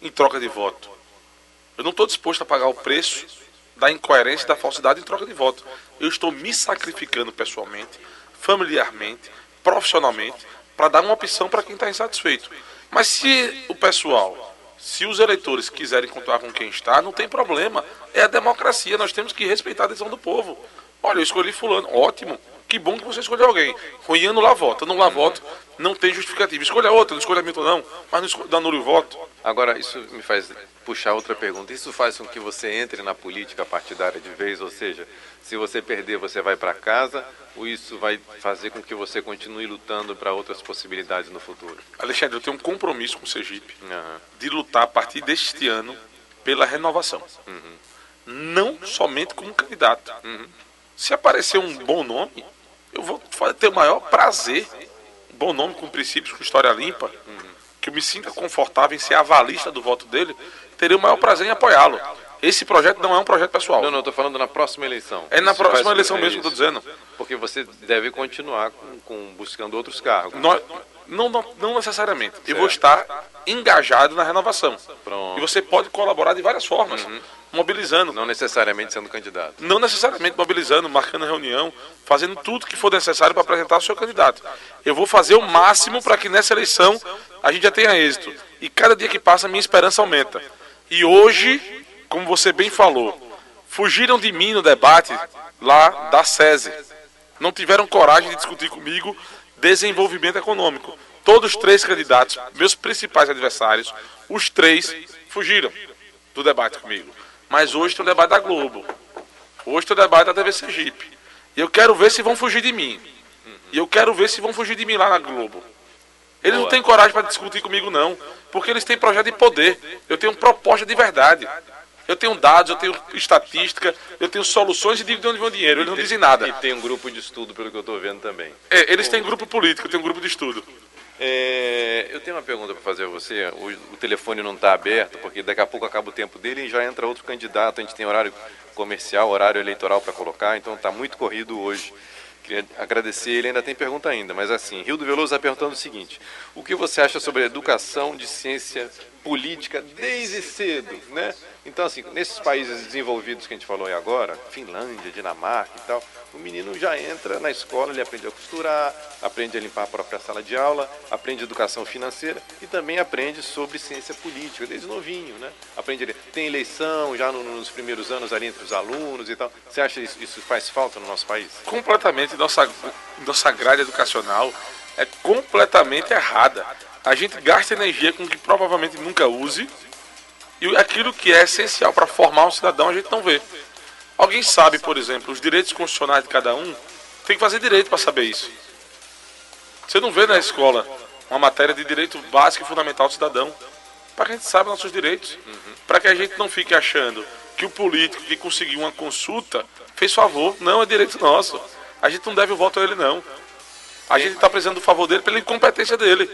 Speaker 6: em troca de voto. Eu não estou disposto a pagar o preço da incoerência da falsidade em troca de voto. Eu estou me sacrificando pessoalmente, familiarmente, profissionalmente, para dar uma opção para quem está insatisfeito. Mas se o pessoal, se os eleitores quiserem contar com quem está, não tem problema. É a democracia, nós temos que respeitar a decisão do povo. Olha, eu escolhi fulano, ótimo. Que bom que você escolheu alguém. Ruim anular voto. Anular voto não tem justificativa. Escolha outra, não escolha Milton não, mas não escolha, anule o voto.
Speaker 3: Agora, isso me faz puxar outra pergunta. Isso faz com que você entre na política partidária de vez, ou seja, se você perder, você vai para casa, ou isso vai fazer com que você continue lutando para outras possibilidades no futuro?
Speaker 6: Alexandre, eu tenho um compromisso com o Sergipe
Speaker 3: Aham.
Speaker 6: de lutar a partir deste ano pela renovação. Não somente como candidato. Se aparecer um bom nome, eu vou ter o maior prazer. Um bom nome com princípios, com história limpa, que eu me sinta confortável em ser avalista do voto dele, terei o maior prazer em apoiá-lo. Esse projeto não é um projeto pessoal.
Speaker 3: Não, não, eu tô falando na próxima eleição.
Speaker 6: É na
Speaker 3: Isso
Speaker 6: próxima
Speaker 3: faz-
Speaker 6: eleição
Speaker 3: é
Speaker 6: mesmo que estou dizendo.
Speaker 3: Porque você deve continuar com, com- buscando outros cargos.
Speaker 6: Nós- não, não, não necessariamente. Eu vou estar engajado na renovação.
Speaker 3: Pronto.
Speaker 6: E você pode colaborar de várias formas, mobilizando.
Speaker 3: Não necessariamente sendo candidato.
Speaker 6: não necessariamente mobilizando, marcando reunião, fazendo tudo que for necessário para apresentar o seu candidato. Eu vou fazer o máximo para que nessa eleição a gente já tenha êxito. E cada dia que passa, a minha esperança aumenta. E hoje, como você bem falou, fugiram de mim no debate lá da SESI. Não tiveram coragem de discutir comigo desenvolvimento econômico. Todos os três candidatos, meus principais adversários, os três fugiram do debate comigo. Mas hoje tem o debate da Globo. Hoje tem o debate da TV Sergipe. E eu quero ver se vão fugir de mim. E eu quero ver se vão fugir de mim lá na Globo. Eles não têm coragem para discutir comigo, não. Porque eles têm projeto de poder. Eu tenho proposta de verdade. Eu tenho dados, eu tenho estatística, eu tenho soluções e digo de onde vem o dinheiro. Eles não dizem nada.
Speaker 3: E tem um grupo de estudo, pelo que eu estou vendo também.
Speaker 6: É, eles têm grupo político, eu tenho um grupo de estudo.
Speaker 3: É, eu tenho uma pergunta para fazer a você. O, o telefone não está aberto, porque daqui a pouco acaba o tempo dele e já entra outro candidato. A gente tem horário comercial, horário eleitoral para colocar, então está muito corrido hoje. Queria agradecer, ele ainda tem pergunta ainda, mas assim, Rio do Veloso está perguntando o seguinte: o que você acha sobre a educação de ciência política desde cedo, né? Então, assim, nesses países desenvolvidos que a gente falou aí agora, Finlândia, Dinamarca e tal, o menino já entra na escola, ele aprende a costurar, aprende a limpar a própria sala de aula, aprende educação financeira e também aprende sobre ciência política, desde novinho, né? Aprende, tem eleição já no- nos primeiros anos ali entre os alunos e tal. Você acha isso, isso faz falta no nosso país?
Speaker 6: completamente nossa, nossa grade educacional é completamente errada. A gente gasta energia com o que provavelmente nunca use e aquilo que é essencial para formar um cidadão a gente não vê. Alguém sabe, por exemplo, os direitos constitucionais de cada um? Tem que fazer direito para saber isso. Você não vê na escola uma matéria de direito básico e fundamental do cidadão. Para que a gente saiba nossos direitos. Para que a gente não fique achando que o político que conseguiu uma consulta fez favor. Não, é direito nosso. A gente não deve o voto a ele, não. A gente está precisando do favor dele pela incompetência dele.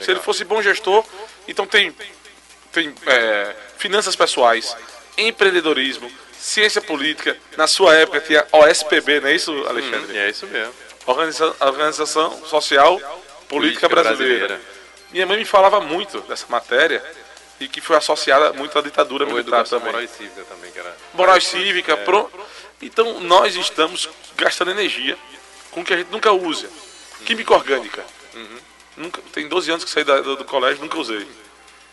Speaker 6: Se ele fosse bom gestor, então tem, tem é, finanças pessoais, empreendedorismo, ciência política. Na sua época tinha OSPB, não é isso, Alexandre?
Speaker 3: E é isso mesmo.
Speaker 6: Organiza- Organização Social Política,
Speaker 3: Política
Speaker 6: brasileira.
Speaker 3: brasileira.
Speaker 6: Minha mãe me falava muito dessa matéria e que foi associada muito à ditadura
Speaker 3: Ou
Speaker 6: militar também.
Speaker 3: moral e cívica também, que era.
Speaker 6: Moral e cívica, pro... Então nós estamos gastando energia com o que a gente nunca usa. Química orgânica. Nunca, tem 12 anos que saí da- do, do colégio, nunca usei.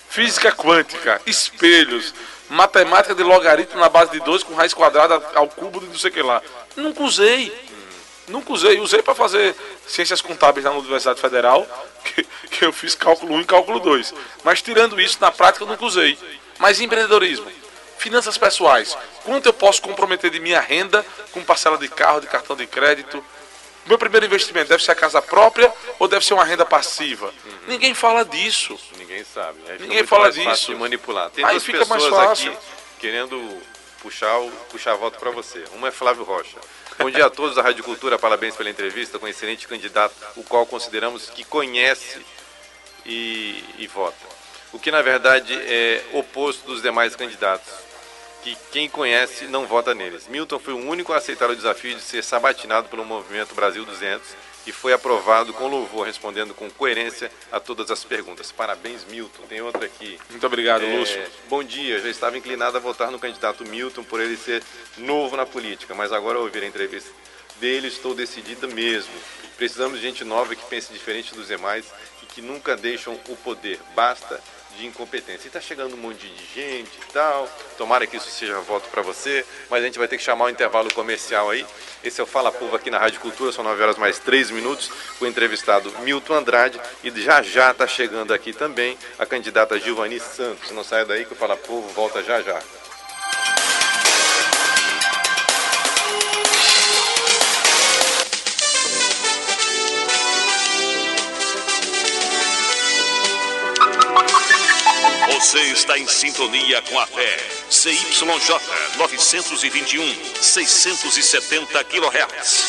Speaker 6: Física quântica, espelhos, matemática de logaritmo na base de 2 com raiz quadrada ao cubo de não sei o que lá. Nunca usei. Nunca usei. Usei para fazer ciências contábeis na Universidade Federal, que, que eu fiz cálculo 1 e cálculo 2. Mas tirando isso, na prática eu nunca usei. Mas empreendedorismo, finanças pessoais, quanto eu posso comprometer de minha renda com parcela de carro, de cartão de crédito? Meu primeiro investimento deve ser a casa própria ou deve ser uma renda passiva? Ninguém fala disso.
Speaker 3: Ninguém sabe. Aí fica
Speaker 6: Ninguém
Speaker 3: muito
Speaker 6: fala disso.
Speaker 3: manipular. Tem
Speaker 6: Aí
Speaker 3: duas
Speaker 6: fica mais
Speaker 3: pessoas
Speaker 6: fácil.
Speaker 3: aqui querendo puxar, puxar voto para você. Uma é Flávio Rocha. Bom dia a todos da Rádio Cultura, parabéns pela entrevista com o excelente candidato, o qual consideramos que conhece e, e vota. O que na verdade é oposto dos demais candidatos, que quem conhece não vota neles. Milton foi o único a aceitar o desafio de ser sabatinado pelo movimento Brasil 200 e foi aprovado com louvor, respondendo com coerência a todas as perguntas. Parabéns, Milton. Tem outra aqui.
Speaker 6: Muito obrigado,
Speaker 3: É,
Speaker 6: Lúcio.
Speaker 3: Bom dia, já estava inclinado a votar no candidato Milton por ele ser novo na política, mas agora ao ouvir a entrevista dele estou decidida mesmo. Precisamos de gente nova que pense diferente dos demais e que nunca deixam o poder. Basta de incompetência. E está chegando um monte de gente e tal. Tomara que isso seja voto para você, mas a gente vai ter que chamar o intervalo comercial aí. Esse é o Fala Povo aqui na Rádio Cultura, são 9 horas mais 3 minutos, o entrevistado Milton Andrade e já já está chegando aqui também a candidata Gilvani Santos. Não saia daí que o Fala Povo volta já já.
Speaker 1: Você está em sintonia com a fé. CYJ 921, 670 kHz.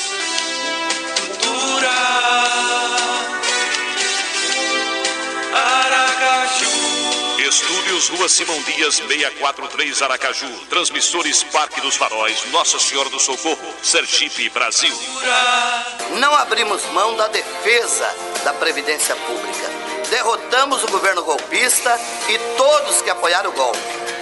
Speaker 1: Estúdios Rua Simão Dias 643 Aracaju. Transmissores Parque dos Faróis, Nossa Senhora do Socorro, Sergipe, Brasil.
Speaker 7: Não abrimos mão da defesa da Previdência Pública. Derrotamos o governo golpista e todos que apoiaram o golpe.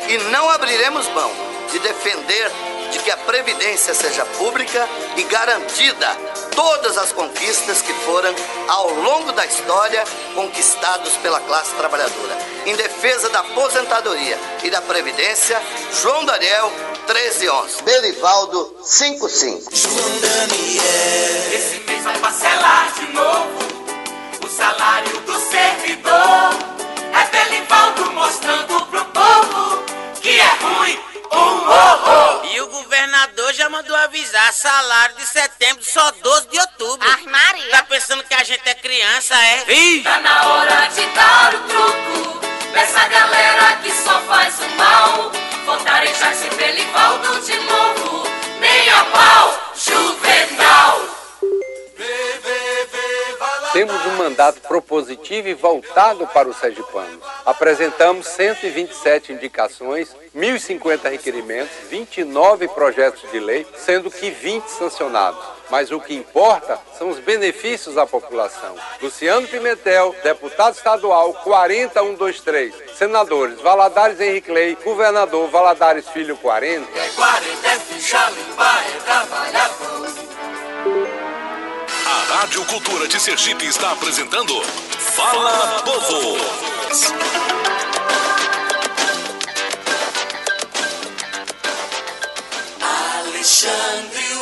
Speaker 7: E não abriremos mão de defender de que a Previdência seja pública e garantida todas as conquistas que foram, ao longo da história, conquistados pela classe trabalhadora. Em defesa da aposentadoria e da Previdência, João Daniel, 1311. Belivaldo, 55.
Speaker 2: Esse mês vai parcelar
Speaker 8: criança, é? Ih!
Speaker 2: Tá na hora
Speaker 9: propositivo e voltado para os sergipanos. Apresentamos 127 indicações, 1.050 requerimentos, 29 projetos de lei, sendo que 20 sancionados. Mas o que importa são os benefícios à população. Luciano Pimentel, deputado estadual 40123. Senadores Valadares Henrique Lei, governador Valadares Filho 40.
Speaker 2: 40 é ficha limpa, é trabalhador.
Speaker 1: A Rádio Cultura de Sergipe está apresentando Fala Povo.
Speaker 2: Alexandre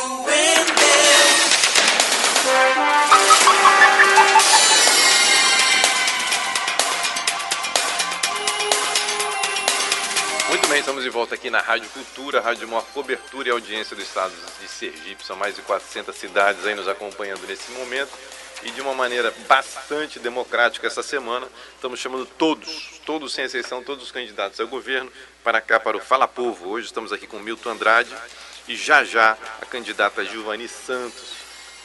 Speaker 3: bem, estamos de volta aqui na Rádio Cultura, rádio de cobertura e audiência do estado de Sergipe. São mais de 400 cidades aí nos acompanhando nesse momento. E de uma maneira bastante democrática essa semana, estamos chamando todos, todos sem exceção, todos os candidatos ao governo para cá, para o Fala Povo. Hoje estamos aqui com Milton Andrade e já já a candidata Giovani Santos.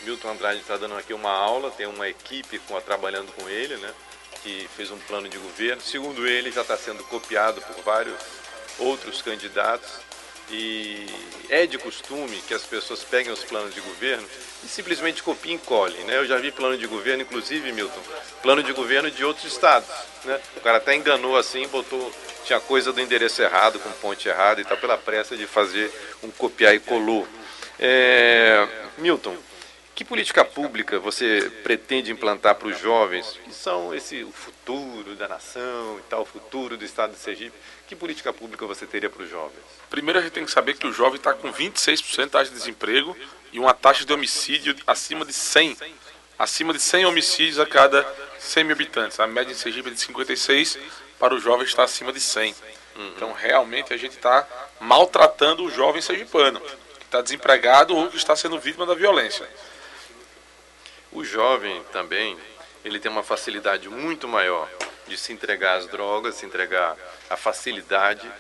Speaker 3: Milton Andrade está dando aqui uma aula, tem uma equipe com, trabalhando com ele, né? Que fez um plano de governo. Segundo ele, já está sendo copiado por vários outros candidatos e é de costume que as pessoas peguem os planos de governo e simplesmente copiem e colhem, né? Eu já vi plano de governo, inclusive, Milton, plano de governo de outros estados, né? O cara até enganou assim, botou, tinha coisa do endereço errado, com ponte errado e tá pela pressa de fazer um copiar e colou. É, Milton, que política pública você pretende implantar para os jovens, que são esse o futuro da nação e tal, o futuro do estado de Sergipe? Que política pública você teria para os jovens?
Speaker 6: Primeiro a gente tem que saber que o jovem está com 26% de taxa de desemprego e uma taxa de homicídio acima de 100. Acima de 100 homicídios a cada 100 mil habitantes. A média em Sergipe é de 56, para o jovem está acima de 100. Então realmente a gente está maltratando o jovem sergipano, que está desempregado ou que está sendo vítima da violência.
Speaker 3: O jovem também, ele tem uma facilidade muito maior de se entregar às drogas, se entregar à facilidade,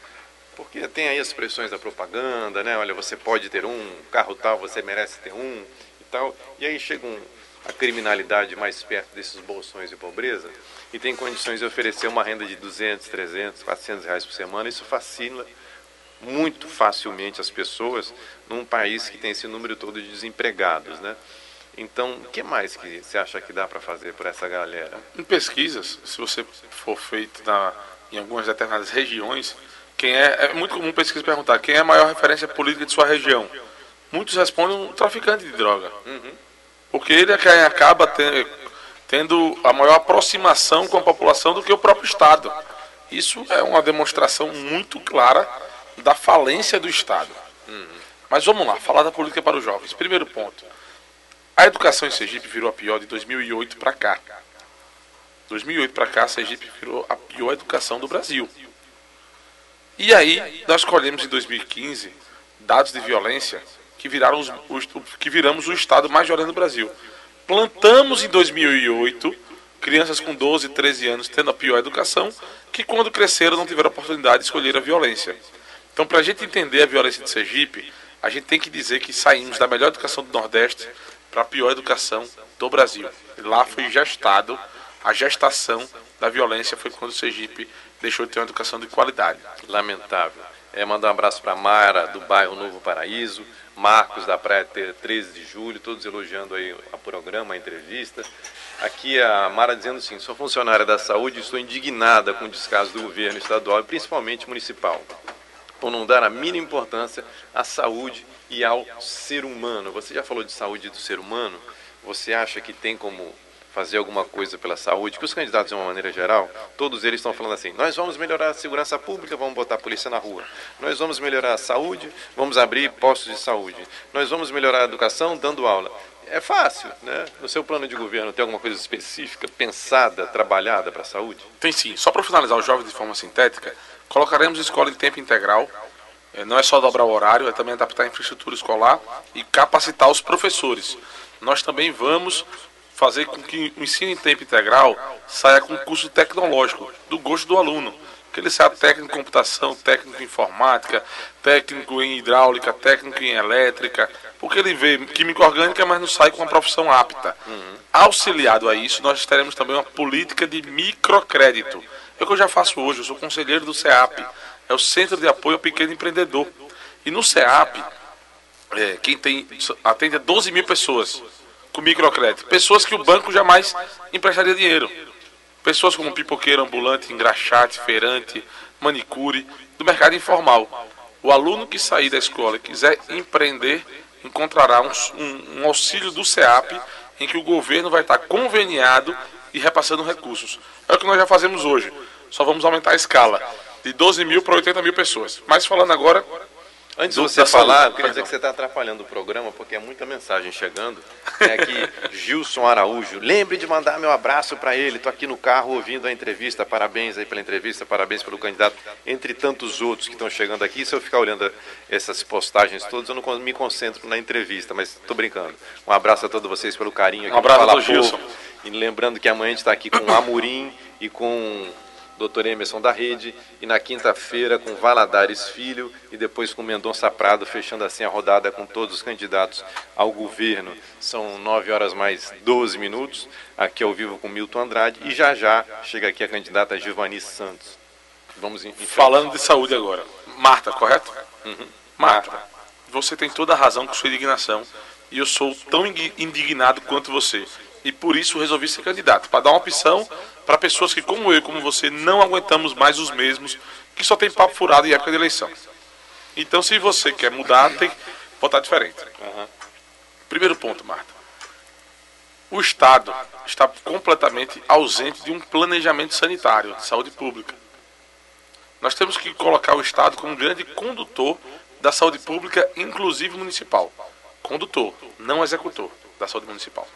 Speaker 3: Porque tem aí as pressões da propaganda, né? Olha, você pode ter um carro tal, você merece ter um e tal. E aí chega um, a criminalidade mais perto desses bolsões de pobreza e tem condições de oferecer uma renda de 200, 300, 400 reais por semana. Isso facilita muito facilmente as pessoas num país que tem esse número todo de desempregados, né? Então, o que mais que você acha que dá para fazer por essa galera?
Speaker 6: Em pesquisas, se você for feito na, em algumas determinadas regiões, quem é, é muito comum pesquisa perguntar quem é a maior referência política de sua região. Muitos respondem um traficante de droga. Uhum. Porque ele é quem acaba tendo a maior aproximação com a população do que o próprio Estado. Isso é uma demonstração muito clara da falência do Estado. Uhum. Mas vamos lá, falar da política para os jovens. Primeiro ponto. A educação em Sergipe virou a pior de 2008 para cá. 2008 para cá, Sergipe virou a pior educação do Brasil. E aí, nós colhemos em 2015 dados de violência que, viraram os, os, que viramos o estado mais violento do Brasil. Plantamos em 2008 crianças com 12, 13 anos tendo a pior educação, que quando cresceram não tiveram oportunidade de escolher a violência. Então, para a gente entender a violência de Sergipe, a gente tem que dizer que saímos da melhor educação do Nordeste para a pior educação do Brasil. Lá foi gestado, a gestação da violência foi quando o Sergipe deixou de ter uma educação de qualidade.
Speaker 3: Lamentável. É, mandar um abraço para Mara, do bairro Novo Paraíso, Marcos, da Praia 13 de Julho, todos elogiando aí o programa, a entrevista. Aqui a Mara dizendo assim, sou funcionária da saúde e estou indignada com o descaso do governo estadual e principalmente municipal, por não dar a mínima importância à saúde e ao ser humano. Você já falou de saúde do ser humano? Você acha que tem como fazer alguma coisa pela saúde, que os candidatos, de uma maneira geral, todos eles estão falando assim: nós vamos melhorar a segurança pública, vamos botar a polícia na rua. Nós vamos melhorar a saúde, vamos abrir postos de saúde. Nós vamos melhorar a educação, dando aula. É fácil, né? No seu plano de governo tem alguma coisa específica, pensada, trabalhada para a saúde?
Speaker 6: Tem sim. Só para finalizar o jovem de forma sintética, colocaremos escola em tempo integral. É, não é só dobrar o horário, é também adaptar a infraestrutura escolar e capacitar os professores. Nós também vamos fazer com que o ensino em tempo integral saia com curso tecnológico, do gosto do aluno. Que ele saia técnico em computação, técnico em informática, técnico em hidráulica, técnico em elétrica, porque ele vê química orgânica, mas não sai com uma profissão apta. Uhum. Auxiliado a isso, nós teremos também uma política de microcrédito. É o que eu já faço hoje, eu sou conselheiro do CEAP, é o Centro de Apoio ao Pequeno Empreendedor. E no CEAP, é, quem tem, atende a 12 mil pessoas com microcrédito. Pessoas que o banco jamais emprestaria dinheiro. Pessoas como pipoqueiro, ambulante, engraxate, feirante, manicure, do mercado informal. O aluno que sair da escola e quiser empreender encontrará um, um, um auxílio do CEAP em que o governo vai estar conveniado e repassando recursos. É o que nós já fazemos hoje. Só vamos aumentar a escala de 12 mil para 80 mil pessoas. Mas falando agora
Speaker 3: Antes de você falar, eu queria dizer que você está atrapalhando o programa, porque é muita mensagem chegando. É aqui, Gilson Araújo. Lembre de mandar meu abraço para ele. Estou aqui no carro ouvindo a entrevista. Parabéns aí pela entrevista, parabéns pelo candidato. Entre tantos outros que estão chegando aqui, se eu ficar olhando essas postagens todas, eu não me concentro na entrevista, mas estou brincando. Um abraço a todos vocês pelo carinho aqui.
Speaker 6: Um abraço ao Gilson.
Speaker 3: E lembrando que amanhã a gente está aqui com o Amorim e com Dr. Emerson da Rede, e na quinta-feira com Valadares Filho e depois com Mendonça Prado, fechando assim a rodada com todos os candidatos ao governo. São 9 horas mais 12 minutos, aqui ao vivo com Milton Andrade, e já já chega aqui a candidata Giovanni Santos.
Speaker 6: Vamos em, Falando de saúde agora. Marta, correto? Uhum. Marta, você tem toda a razão com sua indignação, e eu sou tão indignado quanto você. E por isso resolvi ser candidato, para dar uma opção para pessoas que, como eu e como você, não aguentamos mais os mesmos, que só tem papo furado em época de eleição. Então, se você quer mudar, tem que votar diferente. Uhum. Primeiro ponto, Marta. O Estado está completamente ausente de um planejamento sanitário, de saúde pública. Nós temos que colocar o Estado como um grande condutor da saúde pública, inclusive municipal. Condutor, não executor da saúde municipal.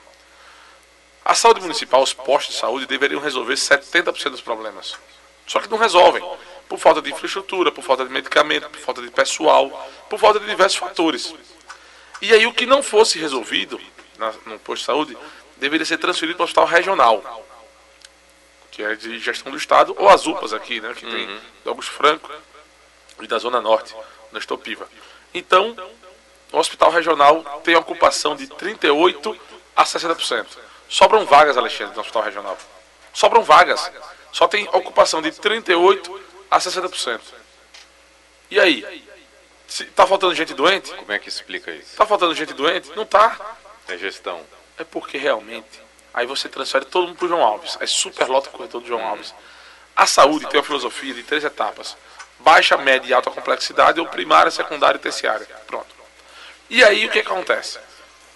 Speaker 6: A saúde municipal, os postos de saúde deveriam resolver 70% dos problemas. Só que não resolvem. Por falta de infraestrutura, por falta de medicamento, por falta de pessoal, por falta de diversos fatores. E aí o que não fosse resolvido na, no posto de saúde deveria ser transferido para o hospital regional, que é de gestão do Estado, ou as UPAs aqui, né, que uhum. tem Augusto Franco. e da Zona Norte, no Estopiva. Então, o hospital regional tem ocupação de 38% a 60%. Sobram vagas, Alexandre, no hospital regional. Sobram vagas. Só tem ocupação de 38% a 60%. E aí? Se tá faltando gente doente?
Speaker 3: Como é que explica isso?
Speaker 6: Tá faltando gente doente? Não tá.
Speaker 3: É gestão.
Speaker 6: É porque realmente. Aí você transfere todo mundo pro João Alves. Aí superlota o corredor do João Alves. A saúde tem uma filosofia de três etapas: baixa, média e alta complexidade, ou primária, secundária e terciária. Pronto. E aí o que acontece?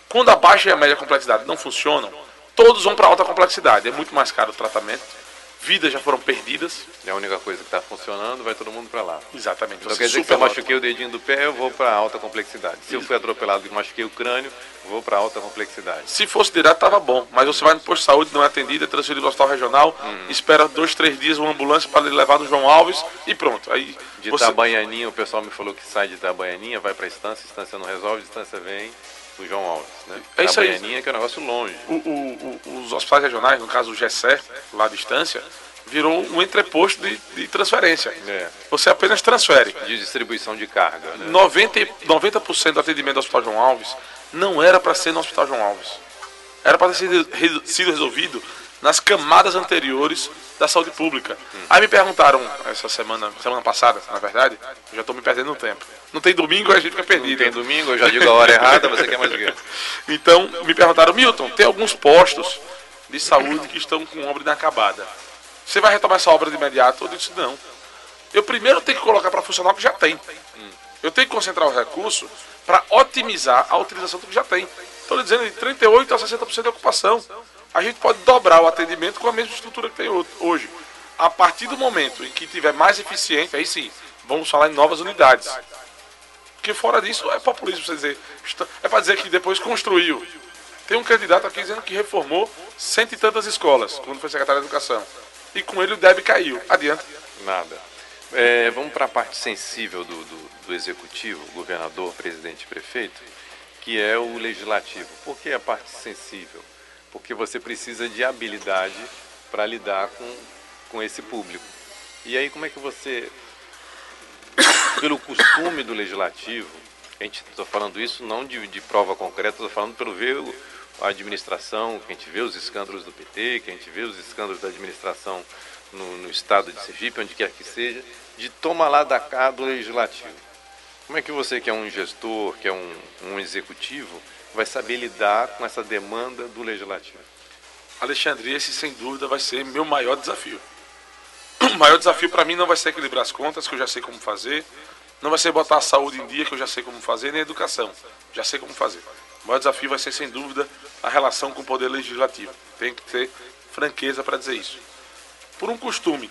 Speaker 6: Quando a baixa e a média complexidade não funcionam, todos vão para alta complexidade. É muito mais caro o tratamento, vidas já foram perdidas.
Speaker 3: É a única coisa que está funcionando, vai todo mundo para lá.
Speaker 6: Exatamente.
Speaker 3: Então quer dizer que se eu machuquei o dedinho do pé, eu vou para alta complexidade. Se eu fui atropelado e machuquei o crânio, vou para alta complexidade.
Speaker 6: Se fosse direto, estava bom. Mas você vai no posto de saúde, não é atendido, é transferido ao hospital regional, hum. espera dois, três dias uma ambulância para levar no João Alves e pronto. Aí
Speaker 3: de você... Itabaianinha, o pessoal me falou que sai de Itabaianinha, vai para a instância, instância não resolve, a instância vem o João Alves. Né?
Speaker 6: É isso aí.
Speaker 3: que é um negócio longe.
Speaker 6: O, o, o, os hospitais regionais, no caso o GESER, lá à distância, virou um entreposto de, de transferência. É. Você apenas transfere.
Speaker 3: De distribuição de carga. Né?
Speaker 6: 90%, 90 do atendimento do Hospital João Alves não era para ser no Hospital João Alves. Era para ter sido resolvido nas camadas anteriores da saúde pública. Hum. Aí me perguntaram essa semana, semana passada, na verdade, já estou me perdendo no tempo. Não tem domingo, a gente fica perdido.
Speaker 3: Não tem domingo, eu já digo a hora errada, você quer mais dinheiro.
Speaker 6: Então, me perguntaram, Milton, tem alguns postos de saúde que estão com obra inacabada. Você vai retomar essa obra de imediato? Eu disse, não. Eu primeiro tenho que colocar para funcionar o que já tem. Hum. Eu tenho que concentrar o recurso para otimizar a utilização do que já tem. Estou lhe dizendo, de 38% a 60% de ocupação. A gente pode dobrar o atendimento com a mesma estrutura que tem hoje. A partir do momento em que tiver mais eficiente, aí sim, vamos falar em novas unidades. Porque fora disso é populismo você dizer. É para dizer que depois construiu. Tem um candidato aqui dizendo que reformou cento e tantas escolas, quando foi secretário de Educação e com ele o DEB caiu. Adianta.
Speaker 3: Nada. É, vamos para a parte sensível do, do, do, executivo, governador, presidente e prefeito, que é o legislativo. Por que a parte sensível? Porque você precisa de habilidade para lidar com, com esse público. E aí como é que você, pelo costume do legislativo, a gente está falando isso não de, de prova concreta, estou falando pelo ver a administração, que a gente vê os escândalos do PT, que a gente vê os escândalos da administração no, no estado de Sergipe, onde quer que seja, de tomar lá da cá do legislativo. Como é que você, que é um gestor, que é um, um executivo, vai saber lidar com essa demanda do legislativo?
Speaker 6: Alexandre, esse sem dúvida vai ser meu maior desafio. O maior desafio para mim não vai ser equilibrar as contas, que eu já sei como fazer, não vai ser botar a saúde em dia, que eu já sei como fazer, nem a educação, já sei como fazer. O maior desafio vai ser, sem dúvida, a relação com o poder legislativo. Tem que ter franqueza para dizer isso. Por um costume.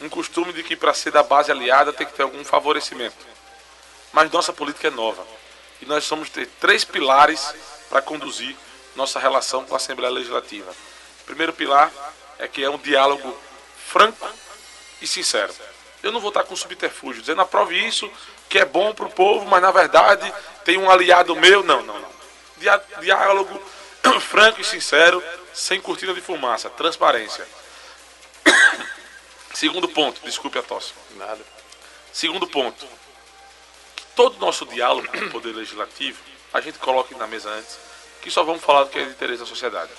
Speaker 6: Um costume de que para ser da base aliada tem que ter algum favorecimento. Mas nossa política é nova. E nós vamos ter três pilares para conduzir nossa relação com a Assembleia Legislativa. O primeiro pilar é que é um diálogo franco e sincero. Eu não vou estar com subterfúgio, dizendo aprove isso, que é bom para o povo, mas na verdade tem um aliado meu. Não, não, não diálogo franco e sincero, sem cortina de fumaça, transparência. Segundo ponto, desculpe a tosse.
Speaker 3: Nada.
Speaker 6: Segundo ponto, todo o nosso diálogo com o Poder Legislativo, a gente coloca na mesa antes, que só vamos falar do que é de interesse da sociedade.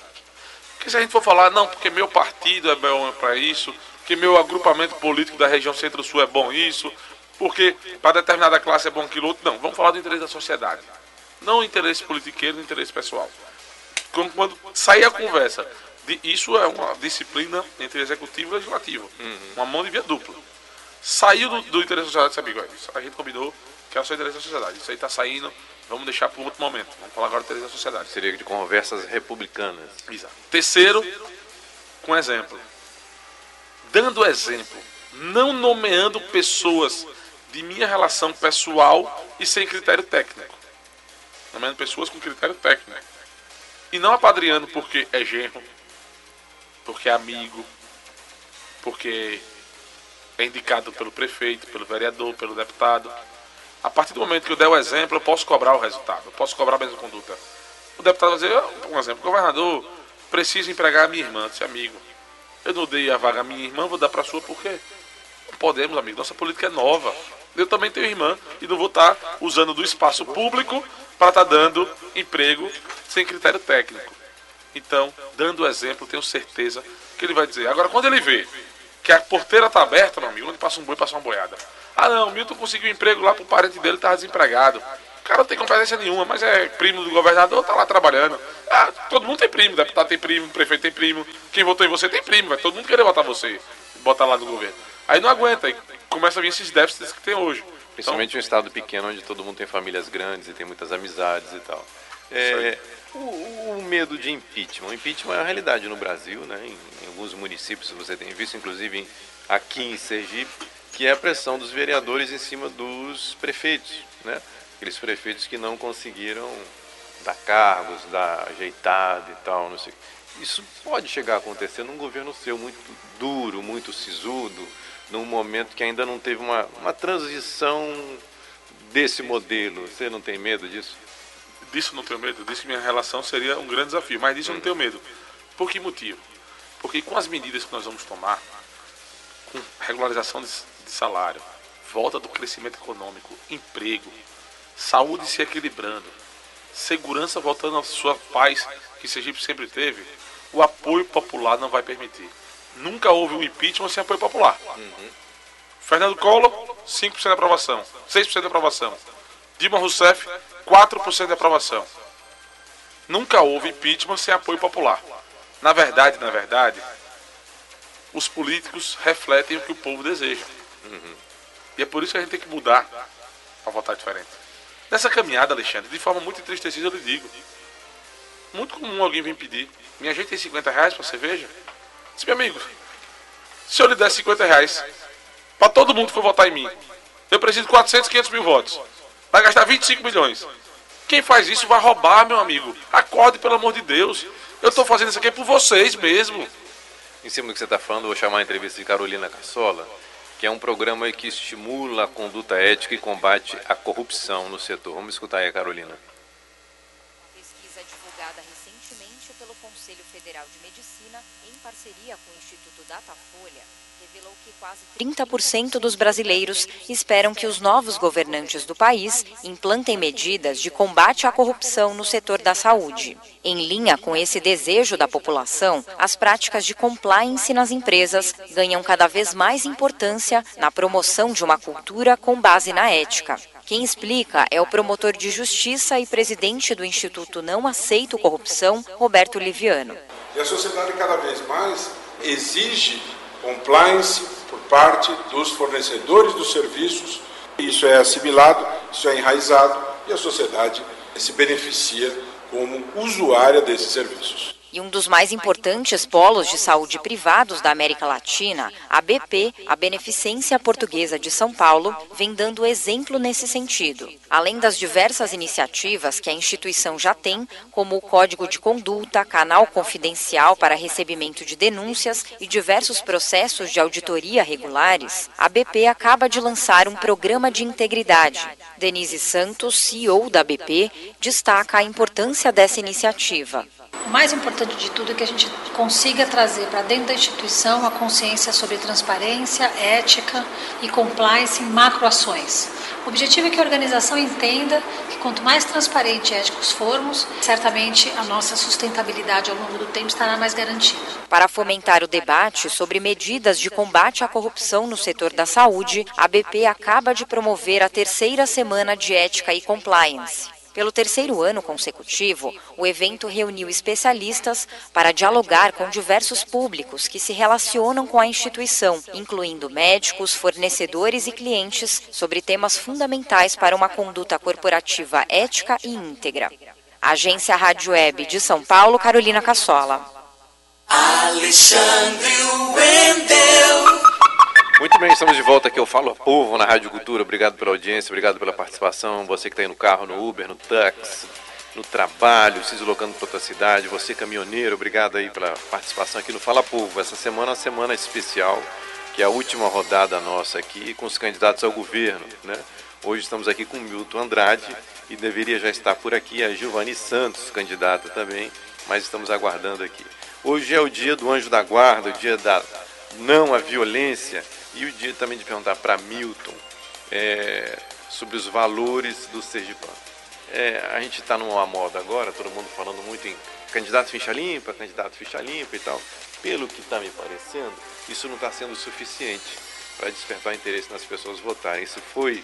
Speaker 6: Porque se a gente for falar, não, porque meu partido é bom para isso, que meu agrupamento político da região Centro-Sul é bom isso, porque para determinada classe é bom aquilo outro, não, vamos falar do interesse da sociedade. Não interesse politiqueiro, não interesse pessoal. Quando, quando sair a conversa, de, isso é uma disciplina entre executivo e legislativo. Uhum. Uma mão de via dupla. Saiu do, do interesse da sociedade, sabe, isso, a gente combinou que é o seu interesse da sociedade. Isso aí está saindo, vamos deixar para um outro momento. Vamos falar agora do interesse da sociedade.
Speaker 3: Seria de conversas republicanas.
Speaker 6: Exato. Terceiro, com exemplo. Dando exemplo, não nomeando pessoas de minha relação pessoal e sem critério técnico nomeando pessoas com critério técnico. E não apadrinhando porque é genro, porque é amigo, porque é indicado pelo prefeito, pelo vereador, pelo deputado. A partir do momento que eu der o exemplo, eu posso cobrar o resultado, eu posso cobrar a mesma conduta. O deputado vai dizer, por um exemplo, governador precisa empregar a minha irmã, esse amigo. Eu não dei a vaga à minha irmã, vou dar para a sua por quê? Podemos, amigo. Nossa política é nova. Eu também tenho irmã e não vou estar tá usando do espaço público para estar tá dando emprego sem critério técnico. Então, dando o exemplo, tenho certeza que ele vai dizer. Agora, quando ele vê que a porteira está aberta, meu amigo, onde passa um boi, passa uma boiada. Ah, não, Milton conseguiu emprego lá para o parente dele, estava desempregado. O cara não tem competência nenhuma, mas é primo do governador, tá lá trabalhando. Ah, todo mundo tem primo, deputado tem primo, prefeito tem primo. Quem votou em você tem primo, vai todo mundo querer votar você, botar lá no governo. Aí não aguenta, aí começa a vir esses déficits que tem hoje.
Speaker 3: Principalmente então, um estado pequeno onde todo mundo tem famílias grandes e tem muitas amizades e tal. É, o, o, medo de impeachment. O impeachment é uma realidade no Brasil, né? Em, em, alguns municípios você tem visto, inclusive aqui em Sergipe, que é a pressão dos vereadores em cima dos prefeitos, né? Aqueles prefeitos que não conseguiram dar cargos, dar ajeitado e tal, não sei. Isso pode chegar a acontecer num governo seu muito duro, muito sisudo, num momento que ainda não teve uma, uma transição desse modelo. Você não tem medo disso?
Speaker 6: Disso não tenho medo. Disso minha relação seria um grande desafio. Mas disso eu não tenho medo. Por que motivo? Porque com as medidas que nós vamos tomar, com regularização de salário, volta do crescimento econômico, emprego, saúde se equilibrando, segurança voltando à sua paz que Sergipe sempre teve, o apoio popular não vai permitir. Nunca houve um impeachment sem apoio popular. Uhum. Fernando Collor, 5% de aprovação, 6% de aprovação. Dilma Rousseff, 4% de aprovação. Nunca houve impeachment sem apoio popular. Na verdade, na verdade, os políticos refletem o que o povo deseja. Uhum. E é por isso que a gente tem que mudar para votar diferente. Nessa caminhada, Alexandre, de forma muito entristecida, eu lhe digo: muito comum alguém vir pedir. Minha gente tem 50 reais para cerveja? Disse, meu amigo, se eu lhe der 50 reais para todo mundo que for votar em mim, eu preciso de 400, 500 mil votos. Vai gastar 25 milhões. Quem faz isso vai roubar, meu amigo. Acorde, pelo amor de Deus. Eu estou fazendo isso aqui por vocês mesmo.
Speaker 3: Em cima do que você está falando, vou chamar a entrevista de Carolina Cassola, que é um programa que estimula a conduta ética e combate a corrupção no setor. Vamos escutar aí a Carolina.
Speaker 10: parceria com o Instituto Datafolha, revelou que quase 30% dos brasileiros esperam que os novos governantes do país implantem medidas de combate à corrupção no setor da saúde. Em linha com esse desejo da população, as práticas de compliance nas empresas ganham cada vez mais importância na promoção de uma cultura com base na ética. Quem explica é o promotor de justiça e presidente do Instituto Não Aceito Corrupção, Roberto Liviano.
Speaker 11: E a sociedade cada vez mais exige compliance por parte dos fornecedores dos serviços. Isso é assimilado, isso é enraizado e a sociedade se beneficia como usuária desses serviços
Speaker 10: e um dos mais importantes polos de saúde privados da América Latina, a BP, a Beneficência Portuguesa de São Paulo, vem dando exemplo nesse sentido. Além das diversas iniciativas que a instituição já tem, como o Código de Conduta, canal confidencial para recebimento de denúncias e diversos processos de auditoria regulares, a BP acaba de lançar um programa de integridade. Denise Santos, CEO da BP, destaca a importância dessa iniciativa.
Speaker 12: O mais importante de tudo é que a gente consiga trazer para dentro da instituição a consciência sobre transparência, ética e compliance em macroações. O objetivo é que a organização entenda que quanto mais transparente e éticos formos, certamente a nossa sustentabilidade ao longo do tempo estará mais garantida.
Speaker 10: Para fomentar o debate sobre medidas de combate à corrupção no setor da saúde, a BP acaba de promover a terceira semana de ética e compliance. Pelo terceiro ano consecutivo, o evento reuniu especialistas para dialogar com diversos públicos que se relacionam com a instituição, incluindo médicos, fornecedores e clientes, sobre temas fundamentais para uma conduta corporativa ética e íntegra. Agência Rádio Web de São Paulo, Carolina Cassola. Alexandre.
Speaker 3: Muito bem, estamos de volta aqui. Eu falo povo na Rádio Cultura. Obrigado pela audiência, obrigado pela participação. Você que está aí no carro, no Uber, no táxi, no trabalho, se deslocando para outra cidade. Você caminhoneiro, obrigado aí pela participação aqui no Fala Povo. Essa semana é uma semana especial, que é a última rodada nossa aqui com os candidatos ao governo, né? Hoje estamos aqui com Milton Andrade e deveria já estar por aqui a Giovanni Santos, candidata também, mas estamos aguardando aqui. Hoje é o dia do anjo da guarda, o dia da não à violência E o dia também de perguntar para Milton é, sobre os valores do Sergipano. É, a gente está numa moda agora, todo mundo falando muito em candidato ficha limpa, candidato ficha limpa e tal. Pelo que está me parecendo, isso não está sendo suficiente para despertar interesse nas pessoas votarem. Isso foi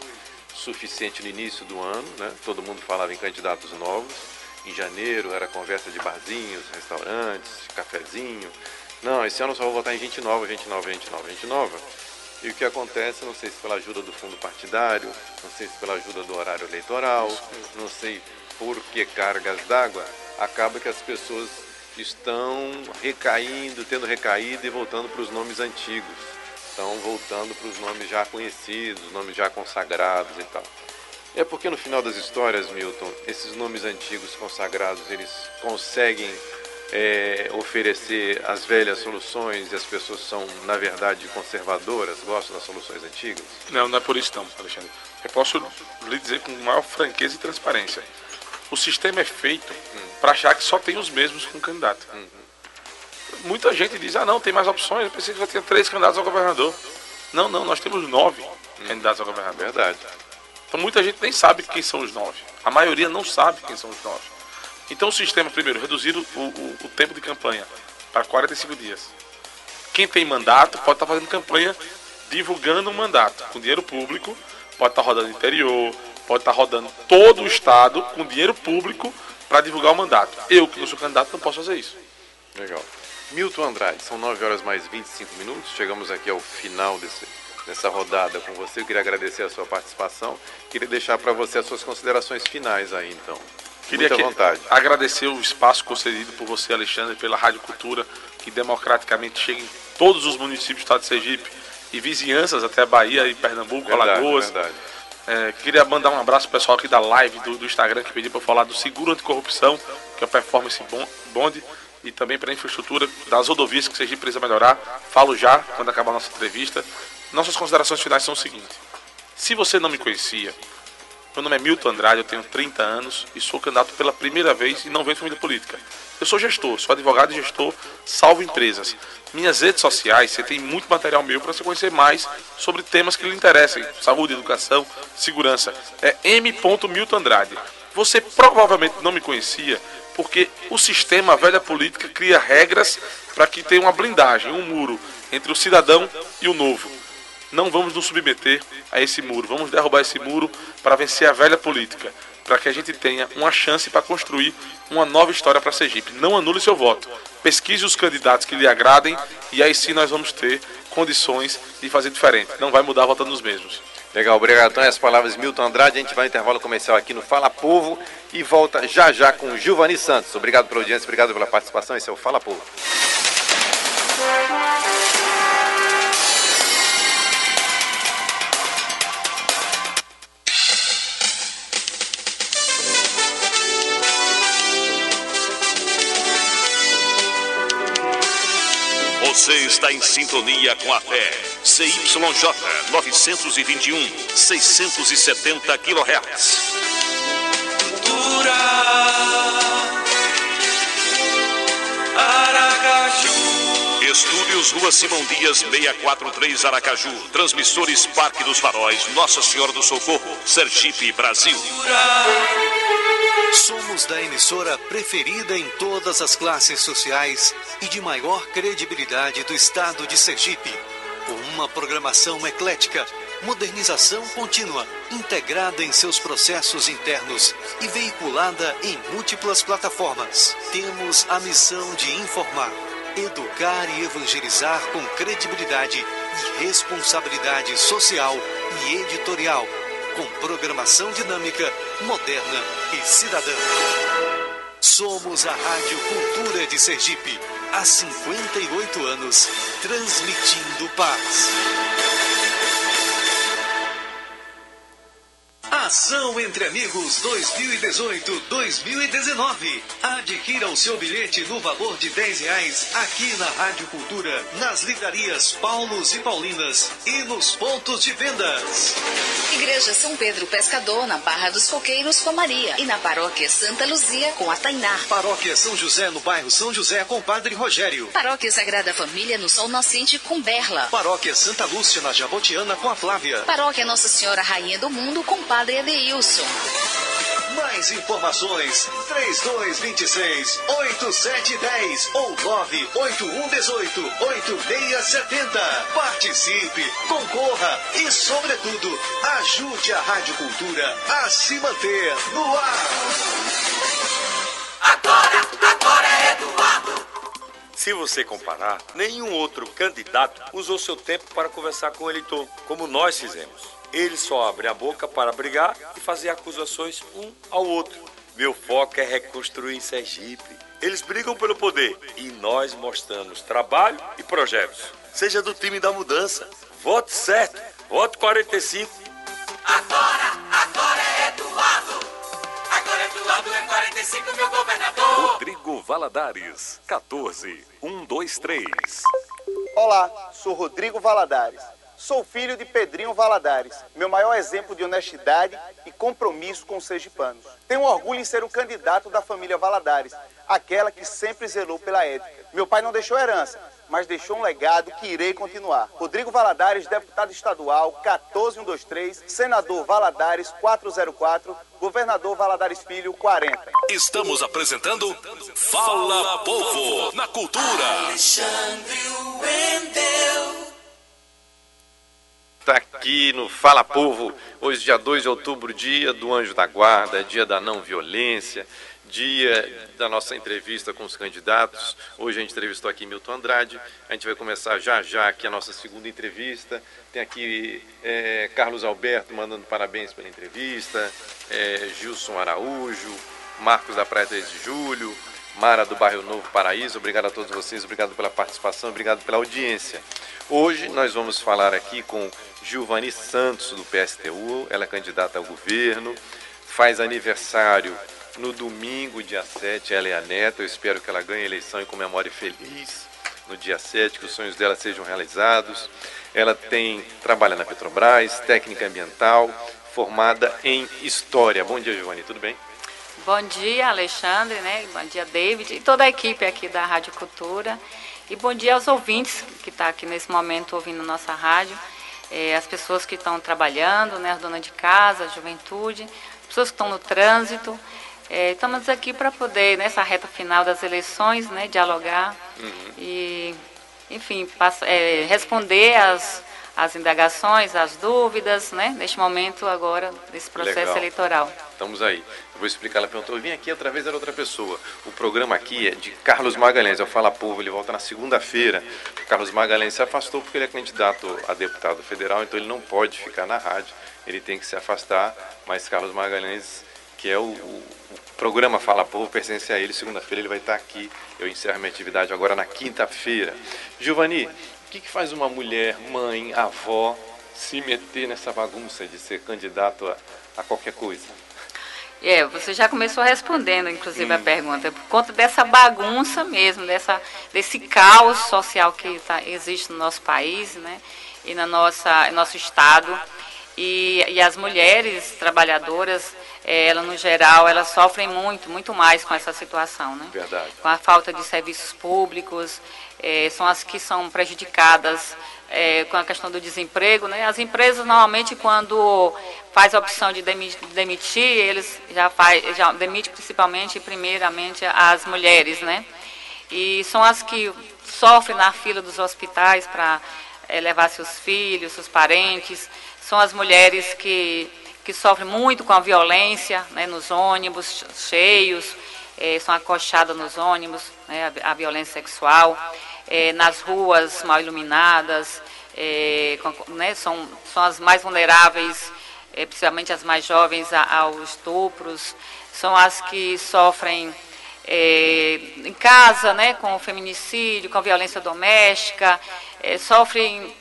Speaker 3: suficiente no início do ano, né? todo mundo falava em candidatos novos. Em janeiro era conversa de barzinhos, restaurantes, cafezinho. Não, esse ano eu só vou votar em gente nova, gente nova, gente nova, gente nova. E o que acontece, não sei se pela ajuda do fundo partidário, não sei se pela ajuda do horário eleitoral, não sei por que cargas d'água, acaba que as pessoas estão recaindo, tendo recaído e voltando para os nomes antigos. Estão voltando para os nomes já conhecidos, nomes já consagrados e tal. É porque no final das histórias, Milton, esses nomes antigos consagrados, eles conseguem é, oferecer as velhas soluções e as pessoas são, na verdade, conservadoras, gostam das soluções antigas?
Speaker 6: Não, não é por isso não, Alexandre. Eu posso lhe dizer com maior franqueza e transparência. O sistema é feito hum. para achar que só tem os mesmos com candidato. Hum. Muita gente diz, ah não, tem mais opções, eu pensei que já tinha três candidatos ao governador. Não, não, nós temos nove hum. candidatos ao governador.
Speaker 3: Verdade.
Speaker 6: Então muita gente nem sabe quem são os nove. A maioria não sabe quem são os nove. Então o sistema, primeiro, reduzir o, o, o tempo de campanha para 45 dias. Quem tem mandato pode estar tá fazendo campanha divulgando um mandato com dinheiro público, pode estar tá rodando interior, pode estar tá rodando todo o estado com dinheiro público para divulgar o mandato. Eu, que não sou candidato, não posso fazer isso.
Speaker 3: Legal. Milton Andrade, são 9 horas mais 25 minutos. Chegamos aqui ao final desse, dessa rodada com você. Eu queria agradecer a sua participação. Queria deixar para você as suas considerações finais aí, então.
Speaker 6: Queria Muita vontade. agradecer o espaço concedido por você, Alexandre, pela Rádio Cultura, que democraticamente chega em todos os municípios do estado de Sergipe e vizinhanças até Bahia e Pernambuco, verdade, Alagoas. Verdade. É, queria mandar um abraço pro pessoal aqui da live do, do Instagram que pediu para falar do seguro anticorrupção, que é o Performance Bond, e também para a infraestrutura das rodovias que Sergipe precisa melhorar. Falo já quando acabar a nossa entrevista. Nossas considerações finais são o seguinte: se você não me conhecia, meu nome é Milton Andrade, eu tenho 30 anos e sou candidato pela primeira vez e não venho de família política. Eu sou gestor, sou advogado e gestor, salvo empresas. Minhas redes sociais, você tem muito material meu para você conhecer mais sobre temas que lhe interessem: saúde, educação, segurança. É m.milton Andrade. Você provavelmente não me conhecia porque o sistema, a velha política, cria regras para que tenha uma blindagem, um muro entre o cidadão e o novo. Não vamos nos submeter a esse muro, vamos derrubar esse muro para vencer a velha política, para que a gente tenha uma chance para construir uma nova história para Sergipe. Não anule seu voto. Pesquise os candidatos que lhe agradem e aí sim nós vamos ter condições de fazer diferente. Não vai mudar votando nos mesmos.
Speaker 3: Legal, obrigado. Então, as palavras Milton Andrade. A gente vai ao intervalo comercial aqui no Fala Povo e volta já já com Gilvani Santos. Obrigado pela audiência, obrigado pela participação. Esse é o Fala Povo.
Speaker 1: Você está em sintonia com a fé. CYJ 921, 670 kHz. Cultura Estúdios Rua Simão Dias 643 Aracaju. Transmissores Parque dos Faróis, Nossa Senhora do Socorro, Sergipe, Brasil.
Speaker 13: Somos da emissora preferida em todas as classes sociais e de maior credibilidade do estado de Sergipe. Com uma programação eclética, modernização contínua, integrada em seus processos internos e veiculada em múltiplas plataformas. Temos a missão de informar, educar e evangelizar com credibilidade e responsabilidade social e editorial com programação dinâmica, moderna e cidadã. Somos a Rádio Cultura de Sergipe, há 58 anos, transmitindo paz. Ação entre Amigos 2018-2019. Adquira o seu bilhete no valor de 10 reais aqui na Rádio Cultura, nas livrarias Paulos e Paulinas e nos pontos de vendas.
Speaker 14: Igreja São Pedro Pescador, na Barra dos Coqueiros com Maria. E na Paróquia Santa Luzia com a Tainá.
Speaker 13: Paróquia São José, no bairro São José, com Padre Rogério.
Speaker 14: Paróquia Sagrada Família, no Sol Nascente com Berla.
Speaker 13: Paróquia Santa Lúcia, na Jabotiana, com a Flávia.
Speaker 14: Paróquia Nossa Senhora Rainha do Mundo com Padre Adeilson.
Speaker 13: Mais informações: 3226 8710 ou 98118 8670. Participe, concorra e, sobretudo, ajude a Rádio Cultura a se manter no ar.
Speaker 2: Agora, agora é Eduardo.
Speaker 15: Se você comparar, nenhum outro candidato usou seu tempo para conversar com o eleitor, como nós fizemos. Ele só abre a boca para brigar e fazer acusações um ao outro. Meu foco é reconstruir Sergipe. Eles brigam pelo poder e nós mostramos trabalho e projetos. Seja do time da mudança. Vote certo. Vote 45.
Speaker 2: Agora, agora é Eduardo. Agora Eduardo é 45, meu governador.
Speaker 1: Rodrigo Valadares, 14 123.
Speaker 16: Olá, sou Rodrigo Valadares. Sou filho de Pedrinho Valadares, meu maior exemplo de honestidade e compromisso com os sergipanos. Tenho orgulho em ser um candidato da família Valadares, aquela que sempre zelou pela ética. Meu pai não deixou herança, mas deixou um legado que irei continuar. Rodrigo Valadares, deputado estadual 14123, senador Valadares 404, governador Valadares Filho 40.
Speaker 1: Estamos apresentando Fala Povo na Cultura.
Speaker 2: Alexandre Wendel.
Speaker 3: Está aqui no Fala Povo, hoje dia 2 de outubro, dia do Anjo da Guarda, dia da não violência, dia da nossa entrevista com os candidatos. Hoje a gente entrevistou aqui Milton Andrade, a gente vai começar já já aqui a nossa segunda entrevista. Tem aqui é, Carlos Alberto mandando parabéns pela entrevista, é, Gilson Araújo, Marcos da Praia 3 de Julho, Mara do Bairro Novo Paraíso, obrigado a todos vocês, obrigado pela participação, obrigado pela audiência. Hoje nós vamos falar aqui com Gilvani Santos, do PSTU, ela é candidata ao governo, faz aniversário no domingo, dia 7, ela é a neta, eu espero que ela ganhe a eleição e comemore feliz no dia 7, que os sonhos dela sejam realizados. Ela tem trabalha na Petrobras, técnica ambiental, formada em História. Bom dia, Giovanni, tudo bem?
Speaker 17: Bom dia, Alexandre, né? Bom dia, David e toda a equipe aqui da Rádio Cultura. E bom dia aos ouvintes que estão tá aqui nesse momento ouvindo nossa rádio, é, as pessoas que estão trabalhando, né, as donas de casa, a juventude, as pessoas que estão no trânsito. É, estamos aqui para poder, nessa reta final das eleições, né, dialogar
Speaker 3: Uhum.
Speaker 17: e, enfim, passa, é, responder as, as indagações, as dúvidas, né, neste momento agora, desse processo
Speaker 3: Legal.
Speaker 17: eleitoral.
Speaker 3: Estamos aí. Eu vou explicar. Ela perguntou: eu vim aqui através da outra pessoa. O programa aqui é de Carlos Magalhães. Eu falo povo, ele volta na segunda-feira. Carlos Magalhães se afastou porque ele é candidato a deputado federal, então ele não pode ficar na rádio. Ele tem que se afastar. Mas Carlos Magalhães, que é o, o- o programa Fala Povo, pertence a ele. Segunda-feira ele vai estar aqui. Eu encerro minha atividade agora na quinta-feira. Giovanni, o que, que faz uma mulher, mãe, avó, se meter nessa bagunça de ser candidato a, a qualquer coisa?
Speaker 17: É, você já começou respondendo, inclusive,
Speaker 3: Hum.
Speaker 17: a pergunta, por conta dessa bagunça mesmo, dessa, desse caos social que tá, existe no nosso país, né, e na nossa, em nosso estado. E, e as mulheres trabalhadoras, eh, elas no geral, elas sofrem muito, muito mais com essa situação, né?
Speaker 3: Verdade.
Speaker 17: com a falta de serviços públicos, eh, são as que são prejudicadas eh, com a questão do desemprego. Né? As empresas, normalmente, quando faz a opção de demi- demitir, eles já, faz, já demite principalmente, primeiramente, as mulheres. Né? E são as que sofrem na fila dos hospitais para levar seus filhos, seus parentes. São as mulheres que, que sofrem muito com a violência né, nos ônibus cheios, eh, são acochadas nos ônibus, né, a, a violência sexual, eh, nas ruas mal iluminadas, eh, com- né, são, são as mais vulneráveis, principalmente as mais jovens, a- aos estupros, são as que sofrem eh, em casa, né, com o feminicídio, com a violência doméstica, eh, sofrem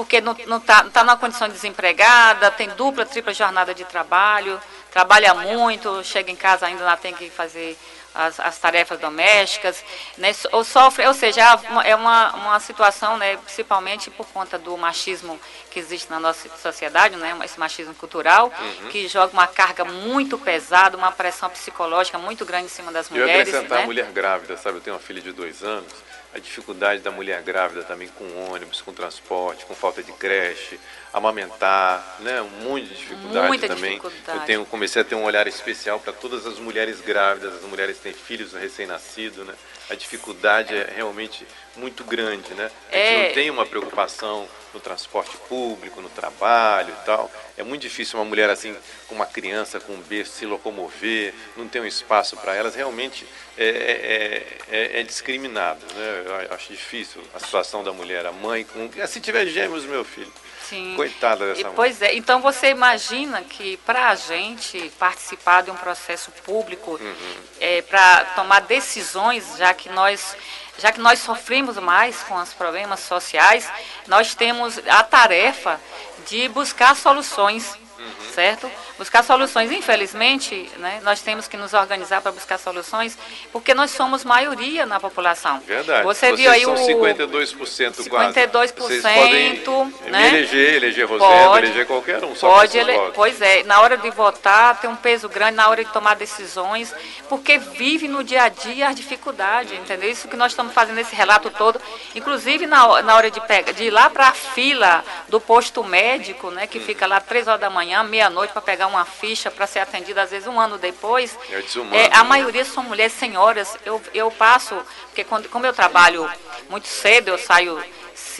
Speaker 17: porque não está tá numa condição de desempregada, tem dupla, tripla jornada de trabalho, trabalha muito, chega em casa ainda lá tem que fazer as, as tarefas domésticas, né, ou sofre, ou seja, é uma, uma situação, né, principalmente por conta do machismo que existe na nossa sociedade, né, esse machismo cultural, uhum. que joga uma carga muito pesada, uma pressão psicológica muito grande em cima das mulheres.
Speaker 3: Eu acrescentar
Speaker 17: né?
Speaker 3: a mulher grávida, sabe, eu tenho uma filha de dois anos, a dificuldade da mulher grávida também com ônibus, com transporte, com falta de creche, amamentar, né? Um monte de dificuldade
Speaker 17: Muita
Speaker 3: também.
Speaker 17: Dificuldade.
Speaker 3: Eu tenho, comecei a ter um olhar especial para todas as mulheres grávidas, as mulheres que têm filhos recém-nascidos, né? A dificuldade é realmente muito grande, né? A gente
Speaker 17: É.
Speaker 3: não tem uma preocupação no transporte público, no trabalho e tal. É muito difícil uma mulher assim, com uma criança, com um berço, se locomover, não tem um espaço para elas. Realmente é, é, é, é discriminado, né? Eu acho difícil a situação da mulher, a mãe, com... se tiver gêmeos, meu filho.
Speaker 17: Sim.
Speaker 3: Coitada dessa mulher.
Speaker 17: Pois é, então você imagina que para a gente participar de um processo público,
Speaker 3: Uhum.
Speaker 17: para tomar decisões, já que nós já que nós sofremos mais com os problemas sociais, nós temos a tarefa de buscar soluções,
Speaker 3: Uhum.
Speaker 17: certo? Buscar soluções. Infelizmente, né, nós temos que nos organizar para buscar soluções, porque nós somos maioria na população.
Speaker 3: Verdade.
Speaker 17: Você
Speaker 3: Vocês
Speaker 17: viu aí
Speaker 3: são
Speaker 17: o
Speaker 3: 52% quase.
Speaker 17: 52%,
Speaker 3: Vocês podem
Speaker 17: né?
Speaker 3: eleger, eleger Rosendo,
Speaker 17: Pode.
Speaker 3: eleger qualquer um. Só
Speaker 17: Pode, ele, pois é, na hora de votar tem um peso grande, na hora de tomar decisões, porque vive no dia a dia as dificuldades, entendeu? Isso que nós estamos fazendo esse relato todo, inclusive na, na hora de, pega, de ir lá para a fila do posto médico, né, que fica lá três horas da manhã, meia-noite, para pegar uma ficha para ser atendida, às vezes um ano depois.
Speaker 3: É desumano,
Speaker 17: É, a
Speaker 3: né?
Speaker 17: maioria são mulheres senhoras. Eu, eu passo, porque quando, como eu trabalho muito cedo, eu saio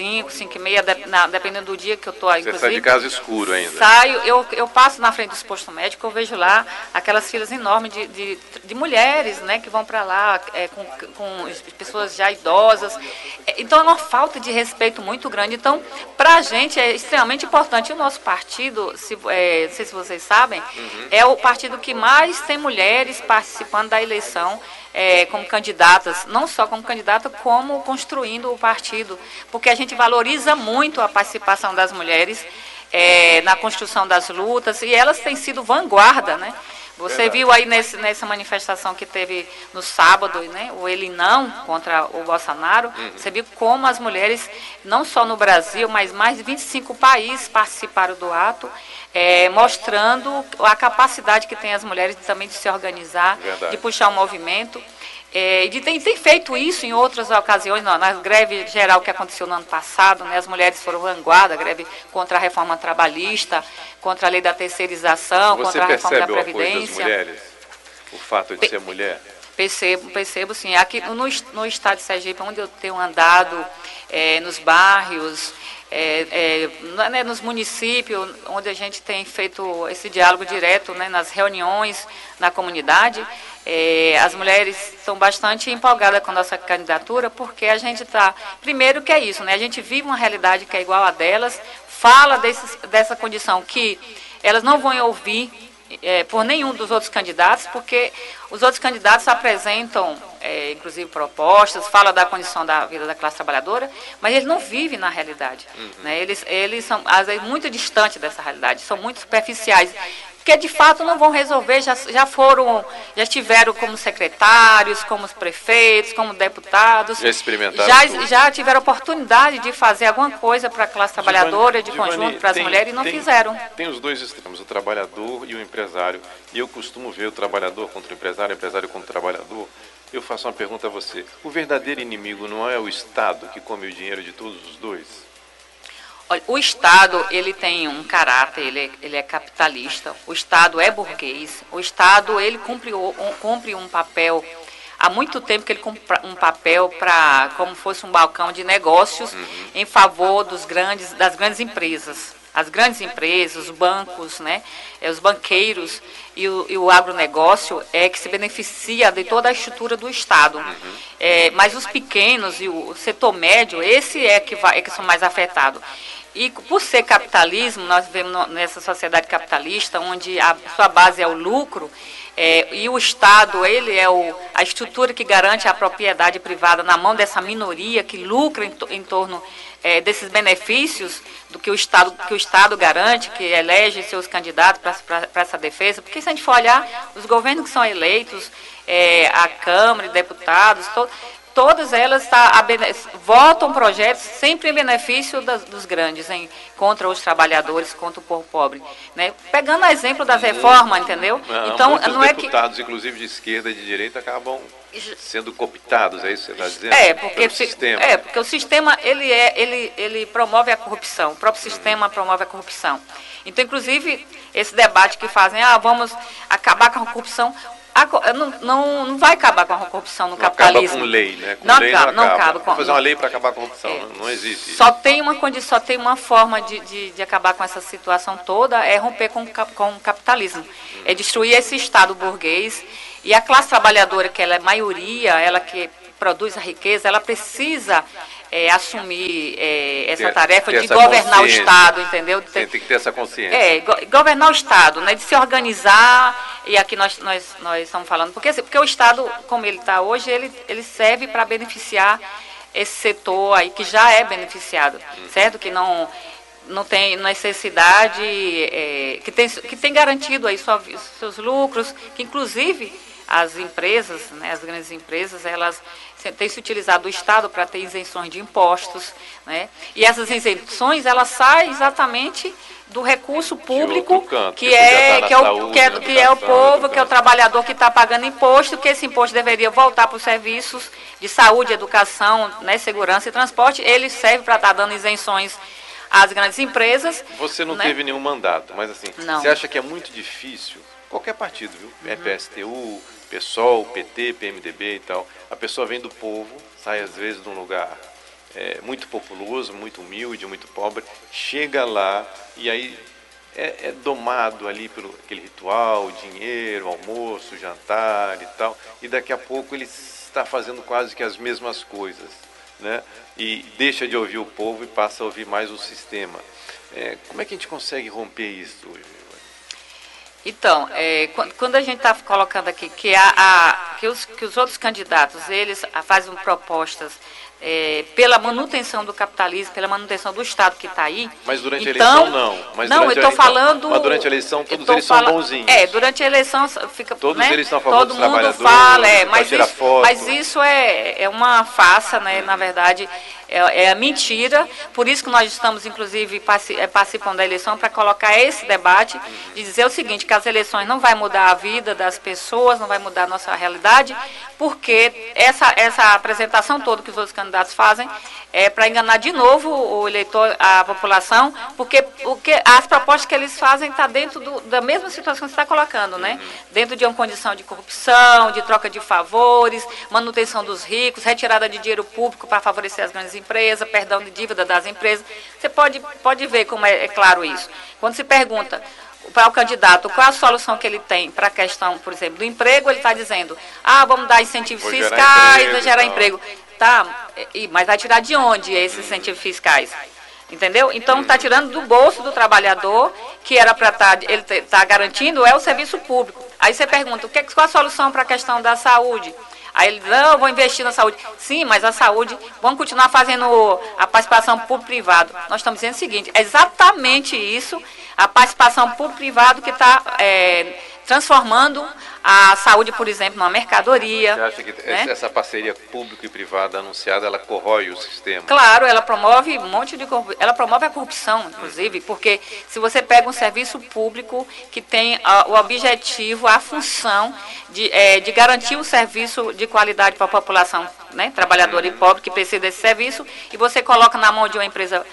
Speaker 17: 5, 5 e meia, de- na- dependendo do dia que eu estou,
Speaker 3: Você
Speaker 17: inclusive.
Speaker 3: sai de casa escuro ainda.
Speaker 17: Saio, eu, eu passo na frente dos postos médicos, eu vejo lá aquelas filas enormes de, de, de mulheres, né, que vão para lá é, com, com pessoas já idosas. É, Então é uma falta de respeito muito grande. Então, para a gente é extremamente importante. O nosso partido, se, é, não sei se vocês sabem, é o partido que mais tem mulheres participando da eleição é, como candidatas, não só como candidata, como construindo o partido, porque a gente valoriza muito a participação das mulheres é, na construção das lutas e elas têm sido vanguarda, né? Você
Speaker 3: Verdade.
Speaker 17: viu aí nesse, nessa manifestação que teve no sábado, né, o ele não contra o Bolsonaro,
Speaker 3: Uhum.
Speaker 17: você viu como as mulheres, não só no Brasil, mas mais de 25 países participaram do ato, é, mostrando a capacidade que tem as mulheres também de se organizar,
Speaker 3: Verdade.
Speaker 17: de puxar um movimento. É, e tem, tem feito isso em outras ocasiões, não, na greve geral que aconteceu no ano passado, né, as mulheres foram vanguarda, greve contra a reforma trabalhista, contra a lei da terceirização,
Speaker 3: Você
Speaker 17: contra a reforma da Previdência.
Speaker 3: mulheres? O fato de ser mulher?
Speaker 17: Percebo, percebo sim. Aqui no, no estado de Sergipe, onde eu tenho andado, eh, nos bairros, eh, na- né, nos municípios, onde a gente tem feito esse diálogo direto, né, nas reuniões, na comunidade, eh, as mulheres estão bastante empolgadas com a nossa candidatura, porque a gente está, primeiro que é isso, né, a gente vive uma realidade que é igual a delas, fala desses, dessa condição que elas não vão ouvir é, por nenhum dos outros candidatos, porque os outros candidatos apresentam, é, inclusive, propostas, fala da condição da vida da classe trabalhadora, mas eles não vivem na realidade. né? Eles, eles são, às vezes, muito distantes dessa realidade, são muito superficiais. Porque, de fato, não vão resolver, já, já foram, já estiveram como secretários, como prefeitos, como deputados.
Speaker 3: Já experimentaram
Speaker 17: Já,
Speaker 3: tudo.
Speaker 17: já tiveram oportunidade de fazer alguma coisa para a classe trabalhadora, de conjunto para as
Speaker 3: tem-
Speaker 17: mulheres, e não
Speaker 3: tem-
Speaker 17: fizeram.
Speaker 3: Tem os dois extremos, o trabalhador e o empresário. E eu costumo ver o trabalhador contra o empresário, o empresário contra o trabalhador. Eu faço uma pergunta a você. O verdadeiro inimigo não é o Estado que come o dinheiro de todos os dois?
Speaker 17: Olha, o Estado ele tem um caráter, ele é, ele é capitalista. O Estado é burguês. O Estado ele cumpre, um, cumpre um papel há muito tempo que ele cumpre um papel para como fosse um balcão de negócios em favor dos grandes das grandes empresas. As grandes empresas, os bancos, né, é, os banqueiros e o, e o agronegócio é que se beneficia de toda a estrutura do Estado. É, mas os pequenos e o setor médio, esse é que, vai, é que são mais afetados. E por ser capitalismo, nós vivemos nessa sociedade capitalista, onde a sua base é o lucro, é, e o Estado, ele é o, a estrutura que garante a propriedade privada na mão dessa minoria que lucra em, em torno é, desses benefícios do que o Estado, que o Estado garante, que elege seus candidatos para essa defesa. Porque se a gente for olhar, os governos que são eleitos, é, a Câmara deputados, todas elas tá, votam projetos sempre em benefício das- dos grandes, em, contra os trabalhadores, contra o povo pobre. Né? Pegando o exemplo das reformas, entendeu?
Speaker 3: Não,
Speaker 17: então, não é que.
Speaker 3: deputados, inclusive de esquerda e de direita, acabam sendo cooptados, é isso que você está dizendo?
Speaker 17: É, porque, se-
Speaker 3: sistema.
Speaker 17: é, porque o sistema ele, é, ele, ele promove a corrupção, o próprio sistema promove a corrupção. Então, inclusive, esse debate que fazem, ah, vamos acabar com a corrupção, a não, não, não vai acabar com a corrupção no
Speaker 3: Não acaba
Speaker 17: capitalismo.
Speaker 3: com lei, né? Com
Speaker 17: não,
Speaker 3: lei
Speaker 17: acaba,
Speaker 3: não
Speaker 17: não
Speaker 3: acaba.
Speaker 17: acaba com-
Speaker 3: Vou fazer uma lei para acabar com a corrupção, não, não existe.
Speaker 17: Só tem uma condição, só tem uma forma de, de, de acabar com essa situação toda, é romper com, com o capitalismo. É destruir esse Estado burguês e a classe trabalhadora, que ela é maioria, ela que produz a riqueza, ela precisa é, assumir é, essa
Speaker 3: Ter-
Speaker 17: tarefa
Speaker 3: ter
Speaker 17: de
Speaker 3: essa
Speaker 17: governar o. Estado, entendeu?
Speaker 3: Tem, tem que ter essa consciência.
Speaker 17: É, go- governar o Estado, né, de se organizar, e aqui nós, nós, nós estamos falando, porque, assim, porque o Estado, como ele está hoje, ele, ele serve para beneficiar esse setor aí que já é beneficiado, certo? Que não, não tem necessidade, é, que, tem, que tem garantido aí sua, seus lucros, que inclusive as empresas, né, as grandes empresas, elas têm se utilizado do Estado para ter isenções de impostos, né? E essas isenções, elas saem exatamente do recurso público,
Speaker 3: canto,
Speaker 17: que
Speaker 3: que podia
Speaker 17: é,
Speaker 3: estar na
Speaker 17: que é, o,
Speaker 3: saúde,
Speaker 17: que é, que é o povo, que é o trabalhador que está pagando imposto, que esse imposto deveria voltar para os serviços de saúde, educação, né, segurança e transporte, ele serve para estar dando isenções às grandes empresas.
Speaker 3: Você não
Speaker 17: né?
Speaker 3: teve nenhum mandato, mas assim,
Speaker 17: Não.
Speaker 3: você acha que é muito difícil, qualquer partido, viu? É PSTU, PSOL, PT, PMDB e tal, a pessoa vem do povo, sai às vezes de um lugar é, muito populoso, muito humilde, muito pobre, chega lá e aí é, é domado ali pelo aquele ritual, dinheiro, almoço, jantar e tal, e daqui a pouco ele está fazendo quase que as mesmas coisas, né? E deixa de ouvir o povo e passa a ouvir mais o sistema. É, como é que a gente consegue romper isso hoje?
Speaker 17: Então, é, quan- quando a gente está colocando aqui que, a, a- que, os, que os outros candidatos, eles fazem propostas é, pela manutenção do capitalismo, pela manutenção do Estado que está aí.
Speaker 3: Mas durante a
Speaker 17: então,
Speaker 3: eleição não. Mas
Speaker 17: não,
Speaker 3: durante
Speaker 17: eu
Speaker 3: a
Speaker 17: estou
Speaker 3: eleição-
Speaker 17: falando...
Speaker 3: Mas durante a eleição todos eles são
Speaker 17: fala-
Speaker 3: bonzinhos.
Speaker 17: É, durante a eleição fica...
Speaker 3: Todos
Speaker 17: né,
Speaker 3: eles são a favor
Speaker 17: Todo
Speaker 3: dos
Speaker 17: mundo
Speaker 3: trabalhadores,
Speaker 17: fala, é, mas isso, mas isso é, é uma farsa, né, na verdade, é, é a mentira. Por isso que nós estamos, inclusive, eh, participando da eleição para colocar esse debate de dizer o seguinte, que as eleições não vai mudar a vida das pessoas, não vai mudar a nossa realidade, porque essa, essa apresentação toda que os outros candidatos fazem é para enganar de novo o eleitor, a população, porque, porque as propostas que eles fazem estão dentro do- da mesma situação que você está colocando, né? Dentro de uma condição de corrupção, de troca de favores, manutenção dos ricos, retirada de dinheiro público para favorecer as grandes empresas, perdão de dívida das empresas. Você pode, pode ver como é, é claro isso. Quando se pergunta para o candidato qual a solução que ele tem para a questão, por exemplo, do emprego, ele está dizendo, ah, vamos dar incentivos
Speaker 3: Vou gerar
Speaker 17: fiscais,
Speaker 3: emprego
Speaker 17: gerar emprego. Tá, e, mas vai tirar de onde esses incentivos fiscais? Entendeu? Então está tirando do bolso do trabalhador, que era para estar, ele está garantindo, é o serviço público. Aí você pergunta, o que, qual a solução para a questão da saúde? Aí ele diz, não, vou investir na saúde. Sim, mas a saúde, vamos continuar fazendo a participação público-privado. Nós estamos dizendo o seguinte, é exatamente isso, a participação público-privado que está transformando a saúde, por exemplo, numa mercadoria.
Speaker 3: Você acha que
Speaker 17: né?
Speaker 3: essa parceria público e privada anunciada, ela corrói o sistema?
Speaker 17: Claro, ela promove um monte de ela promove a corrupção, inclusive, porque se você pega um serviço público que tem ah, o objetivo, a função de, eh, de garantir o serviço de qualidade para a população, né, trabalhadora e pobre que precisa desse serviço, e você coloca na mão de uma empresa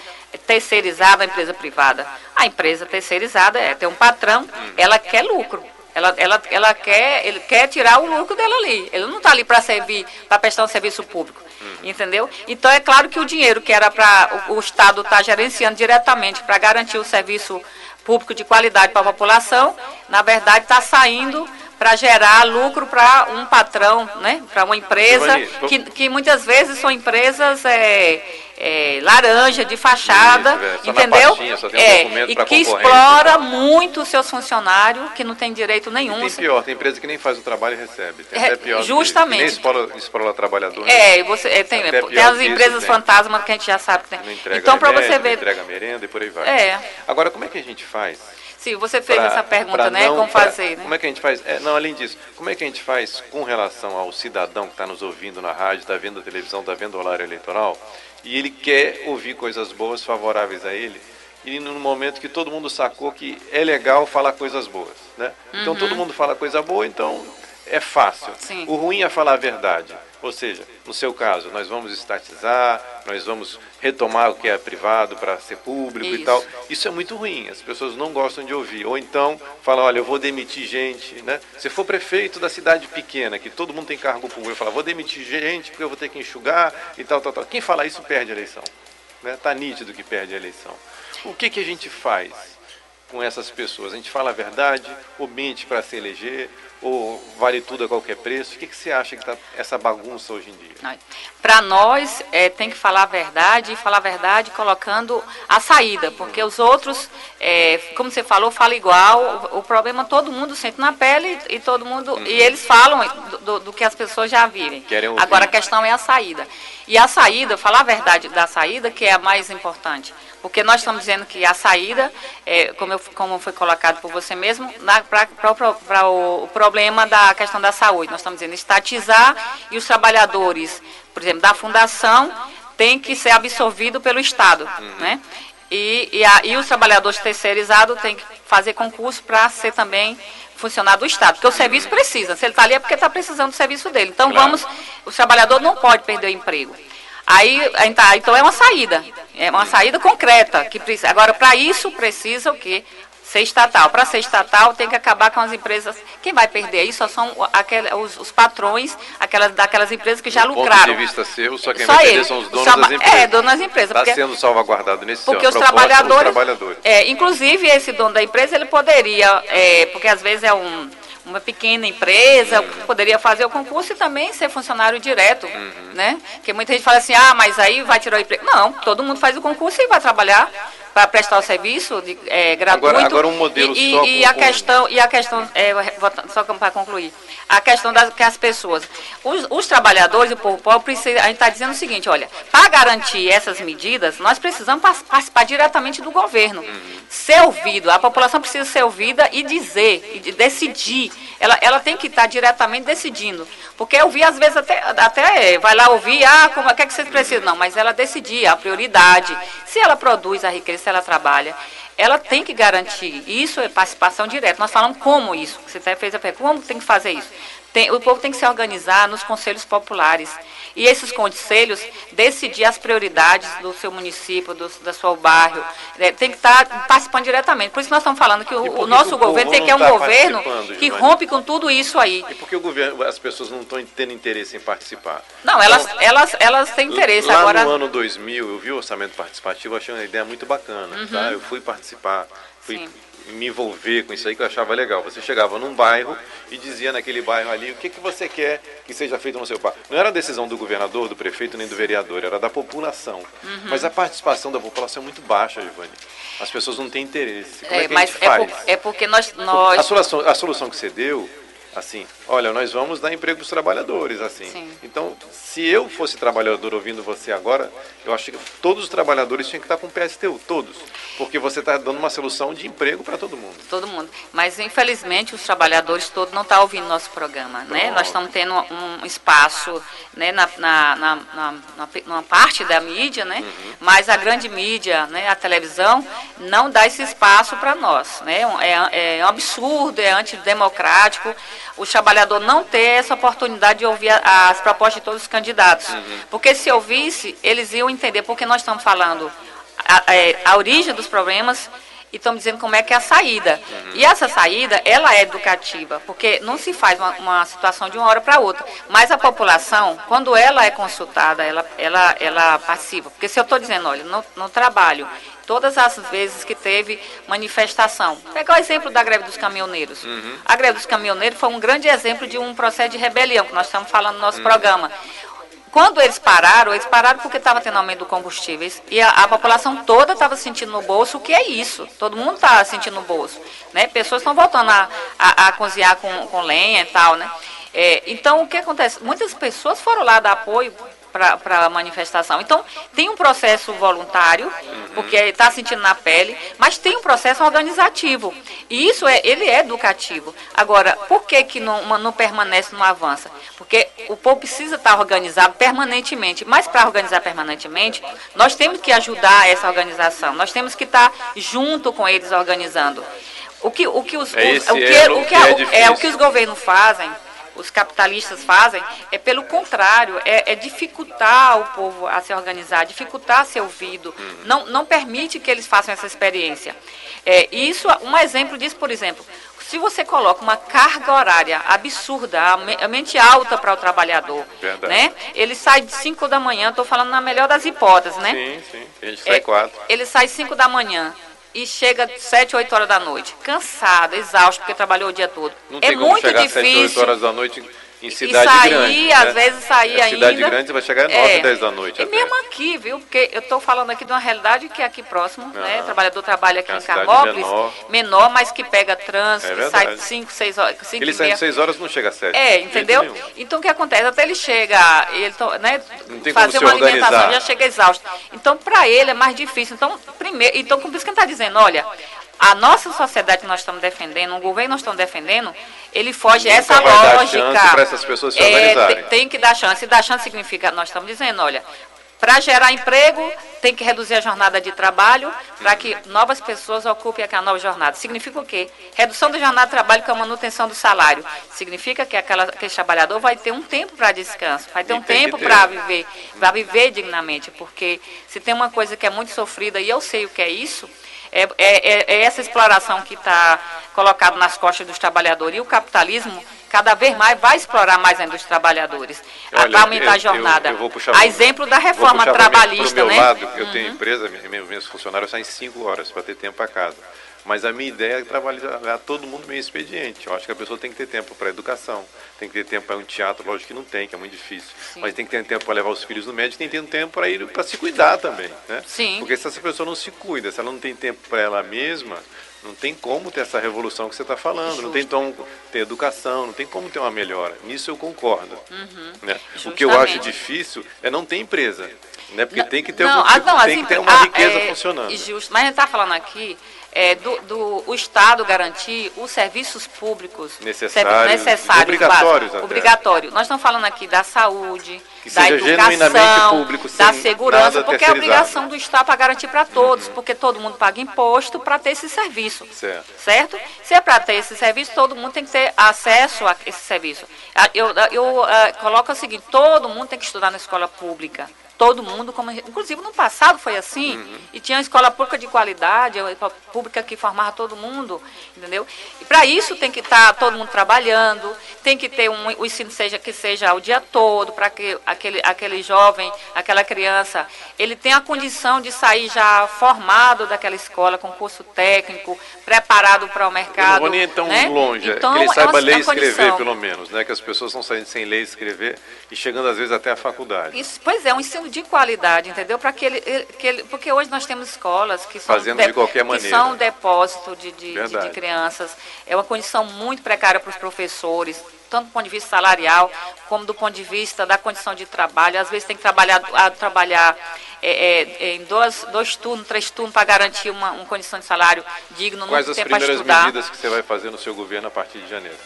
Speaker 17: terceirizada, uma empresa privada. A empresa terceirizada é, tem um patrão, ela quer lucro. Ela, ela, ela quer, ele quer tirar o lucro dela ali. Ele não está ali para servir, para prestar um serviço público. Entendeu? Então é claro que o dinheiro que era para o, o Estado estar gerenciando diretamente para garantir o serviço público de qualidade para a população, na verdade está saindo para gerar lucro para um patrão, né? para uma empresa, que, que muitas vezes são empresas é, é, laranja, de fachada,
Speaker 3: Isso, é,
Speaker 17: entendeu?
Speaker 3: pastinha, um
Speaker 17: é, e que explora muito os seus funcionários, que não tem direito nenhum.
Speaker 3: Tem pior, tem empresa que nem faz o trabalho e recebe. Tem
Speaker 17: É,
Speaker 3: até pior. que
Speaker 17: justamente.
Speaker 3: isso. Que nem explora, explora trabalhador. né?
Speaker 17: É, e você, é, tem, tem as
Speaker 3: que
Speaker 17: empresas
Speaker 3: tem.
Speaker 17: fantasma que a gente já sabe que tem.
Speaker 3: Não entrega
Speaker 17: Então, para você
Speaker 3: não
Speaker 17: ver.
Speaker 3: entrega merenda e por aí vai.
Speaker 17: É.
Speaker 3: Agora, como é que a gente faz?
Speaker 17: Sim, você fez
Speaker 3: pra-
Speaker 17: essa pergunta,
Speaker 3: pra
Speaker 17: né?
Speaker 3: não-
Speaker 17: Como
Speaker 3: pra-
Speaker 17: fazer, né?
Speaker 3: Como é que a gente faz? é, não, além disso, como é que a gente faz com relação ao cidadão que está nos ouvindo na rádio, está vendo a televisão, está vendo o horário eleitoral, e ele quer ouvir coisas boas, favoráveis a ele, e no momento que todo mundo sacou que é legal falar coisas boas, né? Então
Speaker 17: Uhum.
Speaker 3: todo mundo fala coisa boa, então é fácil.
Speaker 17: Sim.
Speaker 3: O ruim é falar a verdade. Ou seja, no seu caso, nós vamos estatizar, nós vamos retomar o que é privado para ser público e
Speaker 17: Isso.
Speaker 3: tal. Isso é muito ruim, as pessoas não gostam de ouvir. Ou então falam, olha, eu vou demitir gente, né? Se for prefeito da cidade pequena, que todo mundo tem cargo público, fala, vou demitir gente porque eu vou ter que enxugar e tal, tal, tal. Quem fala isso perde a eleição. Né? Tá nítido que perde a eleição. O que, que a gente faz com essas pessoas? A gente fala a verdade, ou mente para se eleger, ou vale tudo a qualquer preço? O que, que você acha que está essa bagunça hoje em dia?
Speaker 17: Para nós, é, tem que falar a verdade e falar a verdade colocando a saída, porque os outros, é, como você falou, fala igual. O, o problema todo mundo sente na pele e todo mundo e eles falam do, do- do que as pessoas já vivem. Agora a questão é a saída. E a saída, falar a verdade da saída, que é a mais importante. Porque nós estamos dizendo que a saída, é, como, eu- como foi colocado por você mesmo, para o, o problema da questão da saúde. Nós estamos dizendo estatizar e os trabalhadores, por exemplo, da fundação, têm que ser absorvidos pelo Estado. Né? E, e, a- e os trabalhadores terceirizados têm que fazer concurso para ser também funcionário do Estado, porque o serviço precisa. Se ele está ali é porque está precisando do serviço dele. Então vamos, o trabalhador não pode perder o emprego. Aí, tá, então é uma saída, é uma saída concreta. Que precisa. Agora, para isso precisa o quê? Ser estatal. Para ser estatal, tem que acabar com as empresas. Quem vai perder isso só são aquele, os, os patrões aquelas, daquelas empresas que já
Speaker 3: Do
Speaker 17: lucraram.
Speaker 3: ponto de vista seu, só quem
Speaker 17: Só
Speaker 3: vai perder
Speaker 17: eles.
Speaker 3: são os
Speaker 17: Os
Speaker 3: donos das empresas.
Speaker 17: é, dono das empresas,
Speaker 3: Está sendo salvaguardado nesse
Speaker 17: Porque os trabalhadores,
Speaker 3: trabalhadores.
Speaker 17: É, inclusive esse dono da empresa, ele poderia, é, porque às vezes é um, uma pequena empresa, poderia fazer o concurso e também ser funcionário direto,
Speaker 3: Uhum.
Speaker 17: né? Porque muita gente fala assim, ah, mas aí vai tirar o emprego. Não, todo mundo faz o concurso e vai trabalhar para prestar o serviço de, é, gratuito.
Speaker 3: Agora- agora um modelo
Speaker 17: e,
Speaker 3: só
Speaker 17: e, e a questão e a questão é, só para concluir a questão das que as pessoas os, os trabalhadores o povo pobre precisa, a gente está dizendo o seguinte olha para garantir essas medidas nós precisamos participar diretamente do governo. Ser ouvido a população precisa ser ouvida e dizer e de- decidir. Ela, ela tem que estar diretamente decidindo. Porque ouvir às vezes até, até é, vai lá ouvir ah como o que é que vocês precisam? Não mas ela decidir a prioridade. Se ela produz a riqueza se ela trabalha ela tem que garantir. Isso é participação direta. Nós falamos como isso. Você até fez a pergunta, como tem que fazer isso? Tem- o povo tem que se organizar nos conselhos populares. E esses conselhos decidir as prioridades do seu município, do, do seu bairro. né, tem que estar participando diretamente. Por isso nós estamos falando que o, o nosso
Speaker 3: que o
Speaker 17: governo tem que é um
Speaker 3: tá
Speaker 17: governo que rompe com tudo isso aí.
Speaker 3: E por que o governo, as pessoas não estão tendo interesse em participar?
Speaker 17: Não, elas, elas, elas têm interesse.
Speaker 3: Lá
Speaker 17: Agora,
Speaker 3: no ano 2000, eu vi o orçamento participativo, achei uma ideia muito bacana.
Speaker 17: Uhum.
Speaker 3: Tá? Eu fui participar, fui me envolver com isso aí que eu achava legal. Você chegava num bairro e dizia naquele bairro ali o que, que você quer que seja feito no seu bairro. Não era decisão do governador, do prefeito nem do vereador, era da população.
Speaker 17: Uhum.
Speaker 3: Mas a participação da população é muito baixa, Giovanni. As pessoas não têm interesse. Como é,
Speaker 17: é,
Speaker 3: que
Speaker 17: mas
Speaker 3: a gente
Speaker 17: é,
Speaker 3: faz?
Speaker 17: por- é porque nós, nós
Speaker 3: A solução, a solução que você deu, assim, olha, nós vamos dar emprego para os trabalhadores, assim.
Speaker 17: Sim.
Speaker 3: Então, se eu fosse trabalhador ouvindo você agora, eu acho que todos os trabalhadores tinham que estar com o PSTU, todos. Porque você está dando uma solução de emprego para todo mundo.
Speaker 17: todo mundo. Mas infelizmente os trabalhadores todos não estão ouvindo nosso programa, né?
Speaker 3: Pronto.
Speaker 17: Nós estamos tendo um espaço, né, na, na, na, na, na- numa parte da mídia, né?
Speaker 3: Uhum.
Speaker 17: Mas a grande mídia, né, a televisão, não dá esse espaço para nós, né? É, é um absurdo, é antidemocrático o trabalhador não ter essa oportunidade de ouvir a- as propostas de todos os candidatos.
Speaker 3: Uhum.
Speaker 17: Porque se ouvisse, eles iam entender, porque nós estamos falando a, é, a origem dos problemas e estamos dizendo como é que é a saída. E essa saída, ela é educativa, porque não se faz uma, uma situação de uma hora para outra. Mas a população, quando ela é consultada, ela, ela, ela participa. Porque se eu estou dizendo, olha, no, no trabalho, todas as vezes que teve manifestação. Pegar o exemplo da greve dos caminhoneiros.
Speaker 3: Uhum.
Speaker 17: A greve dos caminhoneiros foi um grande exemplo de um processo de rebelião, que nós estamos falando no nosso
Speaker 3: Uhum.
Speaker 17: programa. Quando eles pararam, eles pararam porque estava tendo aumento do combustíveis e a, a população toda estava sentindo no bolso o que é isso. Todo mundo está sentindo no bolso. Né? Pessoas estão voltando a, a, a cozinhar com, com lenha e tal. Né? É, então, o que acontece? Muitas pessoas foram lá dar apoio para a manifestação. Então, tem um processo voluntário, porque está sentindo na pele, mas tem um processo organizativo. E isso é, ele é educativo. Agora, por que, que não, não permanece, não avança? Porque o povo precisa estar organizado permanentemente. Mas para organizar permanentemente, nós temos que ajudar essa organização. Nós temos que estar junto com eles organizando. O que, o que os,
Speaker 3: É
Speaker 17: os- o que, o que,
Speaker 3: é
Speaker 17: é, o- é o que os governos fazem, os capitalistas fazem, é pelo contrário, é, é dificultar o povo a se organizar, dificultar a ser ouvido, não, não permite que eles façam essa experiência. É, isso, um exemplo disso, por exemplo, se você coloca uma carga horária absurda, ame- mente alta para o trabalhador,
Speaker 3: Verdade.
Speaker 17: né? Ele sai de 5 da manhã, estou falando na melhor das hipóteses, né?
Speaker 3: Sim, sim. A gente sai
Speaker 17: É,
Speaker 3: quatro.
Speaker 17: Ele sai 5 da manhã e chega 7, 8 horas da noite, cansado, exausto, porque trabalhou o dia todo.
Speaker 3: Não
Speaker 17: é muito difícil.
Speaker 3: 7, 8 horas da noite em
Speaker 17: E
Speaker 3: cidade
Speaker 17: sair,
Speaker 3: grande.
Speaker 17: às
Speaker 3: né?
Speaker 17: vezes sair
Speaker 3: É, Cidade
Speaker 17: ainda.
Speaker 3: grande você vai chegar às 9,
Speaker 17: É.
Speaker 3: 10 da noite.
Speaker 17: E
Speaker 3: até.
Speaker 17: mesmo aqui, viu? Porque eu estou falando aqui de uma realidade que é aqui próximo, né?
Speaker 3: Aham.
Speaker 17: O trabalhador trabalha aqui
Speaker 3: É
Speaker 17: em
Speaker 3: cidade
Speaker 17: Carmópolis,
Speaker 3: menor.
Speaker 17: menor, mas que pega trânsito,
Speaker 3: É
Speaker 17: que sai
Speaker 3: verdade.
Speaker 17: 5, 6 horas. Cinco
Speaker 3: Ele
Speaker 17: e
Speaker 3: sai
Speaker 17: meia.
Speaker 3: às 6 horas não chega às 7.
Speaker 17: É, entendeu? Então o que acontece? Até ele chega, ele né, fazer uma alimentação, já chega exausto. Então, para ele é mais difícil. Então, primeiro, então por isso que ele está dizendo, olha, a nossa sociedade que nós estamos defendendo, o governo que nós estamos defendendo, ele foge
Speaker 3: Nunca
Speaker 17: essa lógica.
Speaker 3: pra essas pessoas se
Speaker 17: É, tem, tem que dar chance. E dar chance significa, nós estamos dizendo, olha, para gerar emprego, tem que reduzir a jornada de trabalho para que novas pessoas ocupem aquela nova jornada. Significa o quê? Redução da jornada de trabalho com a manutenção do salário. Significa que aquela, aquele trabalhador vai ter um tempo para descanso, vai ter um tempo para viver, para viver dignamente. Porque se tem uma coisa que é muito sofrida, e eu sei o que é isso, é, é- é- é essa exploração que está colocada nas costas dos trabalhadores. E o capitalismo, cada vez mais, vai explorar mais ainda os trabalhadores. A-
Speaker 3: Olha,
Speaker 17: vai aumentar a jornada.
Speaker 3: eu- eu
Speaker 17: a
Speaker 3: pro-
Speaker 17: exemplo da reforma
Speaker 3: puxar pra mim-
Speaker 17: trabalhista,
Speaker 3: pro meu
Speaker 17: né?
Speaker 3: lado, eu tenho
Speaker 17: Uhum.
Speaker 3: empresa, me- me- meus funcionários saem 5 horas para ter tempo para casa. Mas a minha ideia é trabalhar todo mundo meio expediente. Eu acho que a pessoa tem que ter tempo para educação, tem que ter tempo para um teatro, lógico que não tem, que é muito difícil. Mas tem que ter tempo para levar os filhos no médico, tem que ter tempo para ir para se cuidar também, né?
Speaker 17: Sim.
Speaker 3: Porque se essa pessoa não se cuida, se ela não tem tempo para ela mesma, não tem como ter essa revolução que você está falando, não tem como ter educação, não tem como ter uma melhora. Nisso eu concordo.
Speaker 17: Uhum.
Speaker 3: Né? O que eu acho difícil é não ter empresa. Né? Porque tem que ter,
Speaker 17: Não,
Speaker 3: algum
Speaker 17: ah,
Speaker 3: tipo-
Speaker 17: não,
Speaker 3: tem
Speaker 17: assim,
Speaker 3: que ter uma
Speaker 17: ah,
Speaker 3: riqueza
Speaker 17: é,
Speaker 3: funcionando.
Speaker 17: Justo, mas a gente está falando aqui é, do, do o Estado garantir os serviços públicos.
Speaker 3: Necessários,
Speaker 17: necessários,
Speaker 3: obrigatórios
Speaker 17: obrigatório. Nós estamos falando aqui da saúde,
Speaker 3: Que
Speaker 17: da educação,
Speaker 3: público,
Speaker 17: da segurança, porque é a obrigação do Estado para garantir para todos, porque todo mundo paga imposto para ter esse serviço.
Speaker 3: Certo.
Speaker 17: Certo? Se é para ter esse serviço, todo mundo tem que ter acesso a esse serviço. Eu, eu ah, coloco o seguinte: todo mundo tem que estudar na escola pública. Todo mundo, como, inclusive no passado foi assim,
Speaker 3: Uhum.
Speaker 17: e tinha uma escola pública de qualidade, pública que formava todo mundo, entendeu? E para isso tem que estar todo mundo trabalhando, tem que ter um, o ensino seja que seja o dia todo, para que aquele, aquele jovem, aquela criança, ele tenha a condição de sair já formado daquela escola, com curso técnico, preparado para o
Speaker 3: Eu
Speaker 17: mercado.
Speaker 3: não vou nem tão
Speaker 17: né?
Speaker 3: longe, é
Speaker 17: Então,
Speaker 3: que ele
Speaker 17: é
Speaker 3: saiba ler
Speaker 17: é
Speaker 3: e
Speaker 17: uma
Speaker 3: escrever,
Speaker 17: condição.
Speaker 3: pelo menos, né? Que as pessoas estão saindo sem ler e escrever e chegando às vezes até a faculdade.
Speaker 17: Isso, pois é, um ensino de qualidade, entendeu? Para que ele, que ele, porque hoje nós temos escolas que são
Speaker 3: Fazendo de qualquer
Speaker 17: que
Speaker 3: maneira.
Speaker 17: são depósito de, de, de- de crianças. É uma condição muito precária para os professores, tanto do ponto de vista salarial como do ponto de vista da condição de trabalho. Às vezes tem que trabalhar, a, trabalhar é, é, em dois, dois turnos, três turnos para garantir uma, uma condição de salário digno,
Speaker 3: Quais as primeiras medidas que você vai fazer no seu governo a partir de janeiro?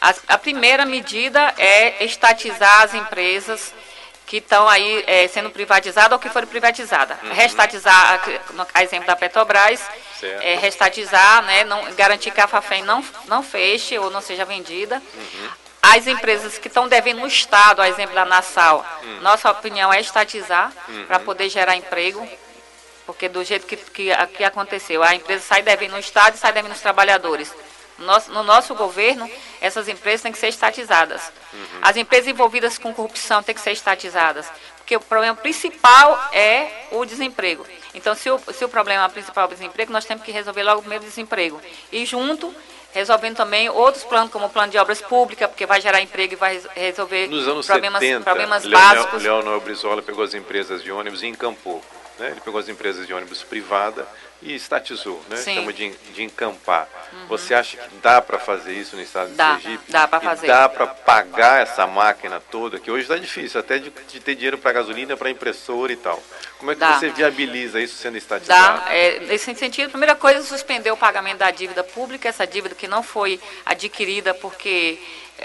Speaker 17: A, a primeira medida é estatizar as empresas que estão aí eh, sendo privatizadas ou que foram privatizadas.
Speaker 3: Uhum.
Speaker 17: Restatizar, a- exemplo da Petrobras, eh, restatizar, né, não, garantir que a Fafem não, não feche ou não seja vendida.
Speaker 3: Uhum.
Speaker 17: As empresas que estão devendo no Estado, a exemplo da Nassau, nossa opinião é estatizar
Speaker 3: Uhum.
Speaker 17: para poder gerar emprego. Porque do jeito que, que, que aconteceu, a empresa sai devendo no Estado e sai devendo nos trabalhadores. No nosso, no nosso governo, essas empresas têm que ser estatizadas. As empresas envolvidas com corrupção têm que ser estatizadas. Porque o problema principal é o desemprego. Então, se o, se o problema principal é o desemprego, nós temos que resolver logo o primeiro desemprego. E junto, resolvendo também outros planos, como o plano de obras públicas, porque vai gerar emprego e vai res- resolver
Speaker 3: Nos anos
Speaker 17: problemas,
Speaker 3: 70,
Speaker 17: problemas
Speaker 3: Leonel,
Speaker 17: básicos.
Speaker 3: Leonel Brizola pegou as empresas de ônibus e encampou. Né? Ele pegou as empresas de ônibus privada e estatizou, né?
Speaker 17: Sim.
Speaker 3: chama de, de encampar. Você acha que dá para fazer isso no estado
Speaker 17: Dá,
Speaker 3: de Sergipe?
Speaker 17: dá pra
Speaker 3: E
Speaker 17: fazer.
Speaker 3: dá para pagar essa máquina toda, que hoje está difícil, até de, de ter dinheiro para gasolina, para impressora e tal. Como é que
Speaker 17: Dá.
Speaker 3: você viabiliza isso sendo estatizado?
Speaker 17: Dá, é, nesse sentido, a primeira coisa é suspender o pagamento da dívida pública, essa dívida que não foi adquirida porque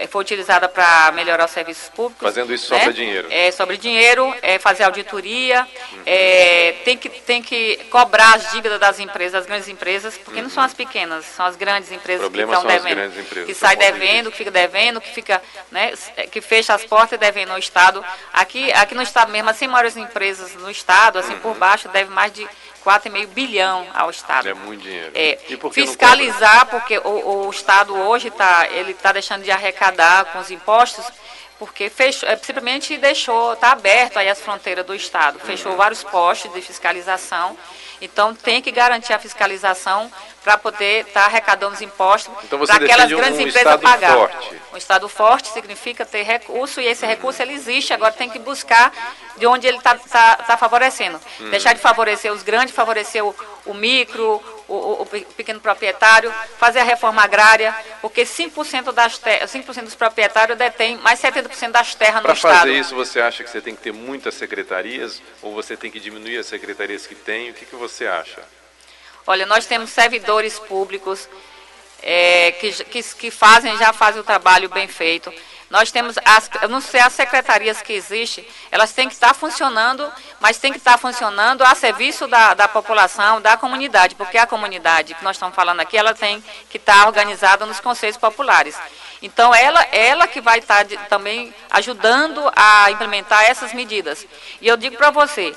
Speaker 17: foi utilizada para melhorar os serviços públicos.
Speaker 3: Fazendo isso
Speaker 17: né?
Speaker 3: sobra dinheiro.
Speaker 17: É, sobre dinheiro, é, fazer auditoria, é, tem, que, tem que cobrar as dívidas das empresas, das grandes empresas, porque não são as pequenas, são as grandes empresas que estão devendo. que sai devendo, que fica devendo, que fica, né, que fecha as portas e devendo ao Estado. Aqui, aqui no Estado mesmo, as 100 maiores empresas no Estado, assim por baixo, deve mais de 4,5 bilhão ao Estado.
Speaker 3: É muito dinheiro.
Speaker 17: É,
Speaker 3: por
Speaker 17: fiscalizar, porque o, o Estado hoje está tá deixando de arrecadar com os impostos, porque fechou, é, simplesmente deixou, está aberto aí as fronteiras do Estado, fechou vários postos de fiscalização, então tem que garantir a fiscalização para poder estar arrecadando os impostos
Speaker 3: Então
Speaker 17: para aquelas grandes
Speaker 3: um
Speaker 17: empresas pagar. Um Estado forte significa ter recurso e esse recurso ele existe, agora tem que buscar de onde ele está favorecendo.
Speaker 3: Uhum.
Speaker 17: Deixar de favorecer os grandes, favorecer o, o micro, o, o- o pe- pequeno proprietário, fazer a reforma agrária, porque 5% das terras, 5% dos proprietários detêm mais 70% das terras no
Speaker 3: Para
Speaker 17: Estado.
Speaker 3: fazer isso, você acha que você tem que ter muitas secretarias ou você tem que diminuir as secretarias que tem? O que, que você acha?
Speaker 17: Olha, nós temos servidores públicos é, que, que, que fazem, já fazem o trabalho bem feito. Nós temos, as, eu não sei, as secretarias que existem, elas têm que estar funcionando, mas tem que estar funcionando a serviço da, da população, da comunidade, porque a comunidade que nós estamos falando aqui, ela tem que estar organizada nos conselhos populares. Então, ela, ela que vai estar de- também ajudando a implementar essas medidas. E eu digo para você,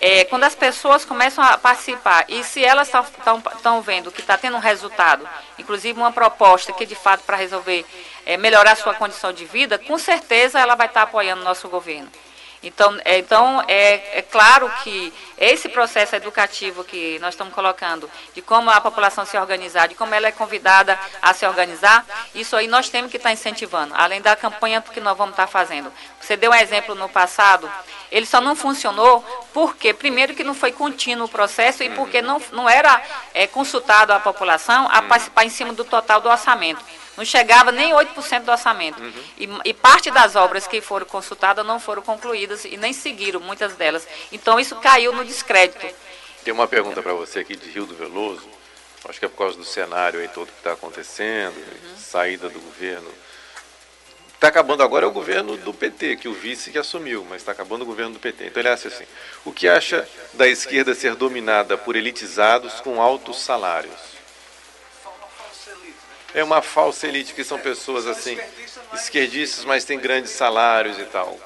Speaker 17: é, quando as pessoas começam a participar e se elas estão vendo que está tendo um resultado, inclusive uma proposta que de fato para resolver, é, melhorar sua condição de vida, com certeza ela vai estar apoiando o nosso governo. Então, é, então é, é claro que esse processo educativo que nós estamos colocando, de como a população se organizar, de como ela é convidada a se organizar, isso aí nós temos que estar incentivando, além da campanha que nós vamos estar fazendo. Você deu um exemplo no passado, ele só não funcionou porque, primeiro, que não foi contínuo o processo e porque não, não era é, consultado a população a participar em cima do total do orçamento. Não chegava nem 8% do orçamento. E, e parte das obras que foram consultadas não foram concluídas e nem seguiram, muitas delas. Então, isso caiu no descrédito.
Speaker 3: Tem uma pergunta para você aqui de Rio do Veloso. Acho que é por causa do cenário aí todo que está acontecendo, saída do governo. Está acabando agora é o governo do PT, que o vice que assumiu, mas está acabando o governo do PT. Então ele acha assim: o que acha da esquerda ser dominada por elitizados com altos salários? É uma falsa elite, que são pessoas assim, esquerdistas, mas têm grandes salários e tal.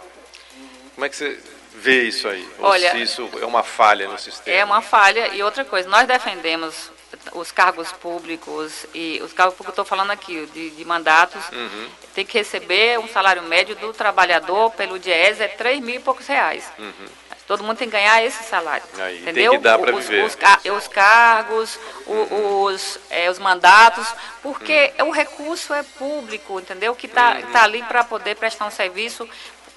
Speaker 3: Como é que você vê isso aí? Ou
Speaker 17: Olha,
Speaker 3: se isso é uma falha no sistema?
Speaker 17: É uma falha. E outra coisa, nós defendemos os cargos públicos, e os cargos públicos, estou falando aqui, de, de mandatos,
Speaker 3: Uhum,
Speaker 17: tem que receber um salário médio do trabalhor pelo DIES, é 3 mil e poucos reais.
Speaker 3: uhum.
Speaker 17: Todo mundo tem que ganhar esse salário.
Speaker 3: Aí, tem
Speaker 17: entendeu?
Speaker 3: que dar
Speaker 17: os,
Speaker 3: viver.
Speaker 17: Os, os cargos, os, é, os mandatos, porque o recurso é público, entendeu? Que está
Speaker 3: Uhum.
Speaker 17: tá ali para poder prestar um serviço,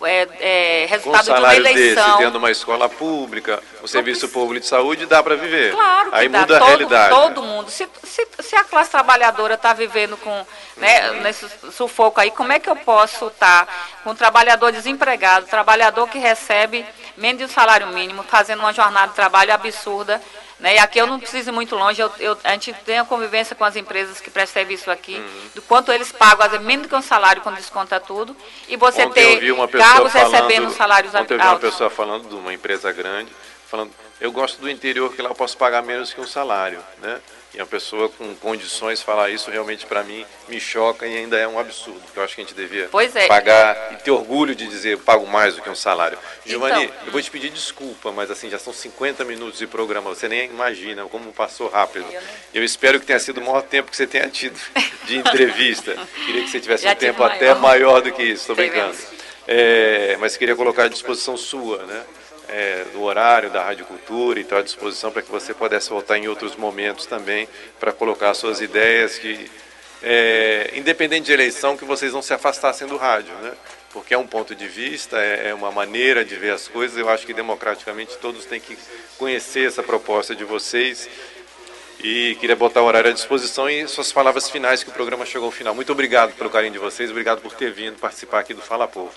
Speaker 17: é, é, resultado de uma
Speaker 3: salário desse,
Speaker 17: eleição.
Speaker 3: tendo uma escola pública, um serviço público de saúde, dá para viver.
Speaker 17: Claro que
Speaker 3: Aí
Speaker 17: dá.
Speaker 3: muda a
Speaker 17: todo,
Speaker 3: realidade.
Speaker 17: Todo mundo. Se, se, se a classe trabalhadora está vivendo com né, nesse sufoco aí, como é que eu posso estar com um trabalhador desempregado, trabalhador que recebe menos de um salário mínimo, fazendo uma jornada de trabalho absurda? Né? E aqui eu não preciso ir muito longe, eu, eu- a gente tem a convivência com as empresas que prestam serviço aqui,
Speaker 3: Uhum.
Speaker 17: do quanto eles pagam, às vezes, menos do que um salário quando desconta tudo, e você
Speaker 3: Ontem
Speaker 17: ter cargos
Speaker 3: falando,
Speaker 17: recebendo salários
Speaker 3: Ontem eu vi uma
Speaker 17: altos.
Speaker 3: pessoa falando de uma empresa grande, falando, eu gosto do interior que lá eu posso pagar menos que um salário, né? E uma pessoa com condições falar isso realmente para mim me choca e ainda é um absurdo. Eu acho que a gente devia
Speaker 17: é.
Speaker 3: pagar e ter orgulho de dizer eu pago mais do que um salário. Giovanni, então, eu vou te pedir desculpa, mas assim, já são 50 minutos de programa, você nem imagina como passou rápido. Eu espero que tenha sido o maior tempo que você tenha tido de entrevista. Queria que você tivesse já um tempo maior. até maior do que isso, estou brincando. É, mas queria colocar à disposição sua, né? É, do horário da Rádio Cultura e estou à disposição para que você pudesse voltar em outros momentos também para colocar suas ideias que, é, independente de eleição, que vocês não se afastassem do rádio, né? Porque é um ponto de vista, é, é uma maneira de ver as coisas. Eu acho que democraticamente todos têm que conhecer essa proposta de vocês e queria botar o horário à disposição e suas palavras finais que o programa chegou ao final. Muito obrigado pelo carinho de vocês, obrigado por ter vindo participar aqui do Fala Povo.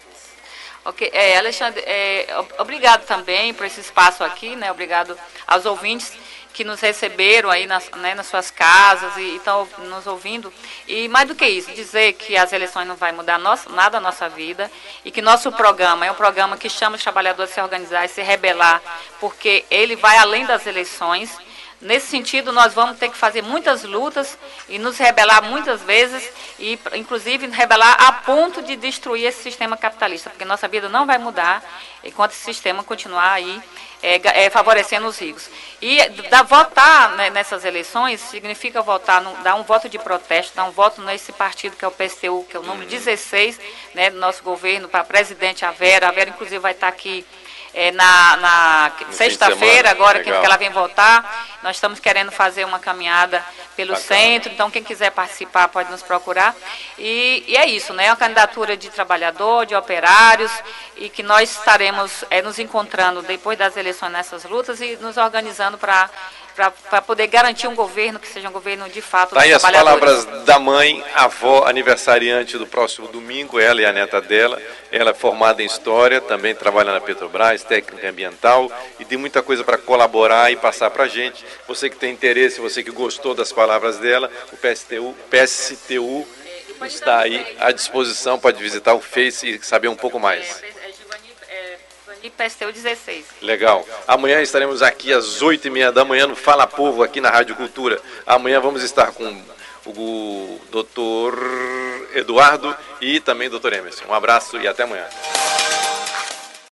Speaker 17: Ok, é, Alexandre, é, obrigado também por esse espaço aqui, né? Obrigado aos ouvintes que nos receberam aí nas, né, nas suas casas e estão nos ouvindo. E mais do que isso, dizer que as eleições não vai mudar nada a nossa vida e que nosso programa é um programa que chama os trabalhadores a se organizar e se rebelar, porque ele vai além das eleições Nesse sentido, nós vamos ter que fazer muitas lutas e nos rebelar muitas vezes, e inclusive rebelar a ponto de destruir esse sistema capitalista, porque nossa vida não vai mudar enquanto esse sistema continuar aí é, é, favorecendo os ricos. E da, votar né, nessas eleições significa votar, no, dar um voto de protesto, dar um voto nesse partido que é o PSTU, que é o número 16 né, do nosso governo, para presidente a Vera. A Vera, inclusive, vai estar aqui é, na, na sexta-feira, agora que, que ela vem voltar. Nós estamos querendo fazer uma caminhada pelo Bacana. centro, então quem quiser participar pode nos procurar. E, e, é isso, né? É uma candidatura de trabalhador, de operários, e que nós estaremos é, nos encontrando depois das eleições nessas lutas e nos organizando para para poder garantir um governo que seja um governo de fato
Speaker 3: tá aí as palavras da mãe, avó, aniversariante do próximo domingo, ela e a neta dela. Ela é formada em História, também trabalha na Petrobras, técnica ambiental, e tem muita coisa para colaborar e passar para a gente. Você que tem interesse, você que gostou das palavras dela, o PSTU, PSTU está aí à disposição, pode visitar o Face e saber um pouco mais
Speaker 17: e PSTU 16.
Speaker 3: Legal. Amanhã estaremos aqui às 8h30 da manhã no Fala Povo, aqui na Rádio Cultura. Amanhã vamos estar com o doutor Eduardo e também o doutor Emerson. Um abraço e até amanhã.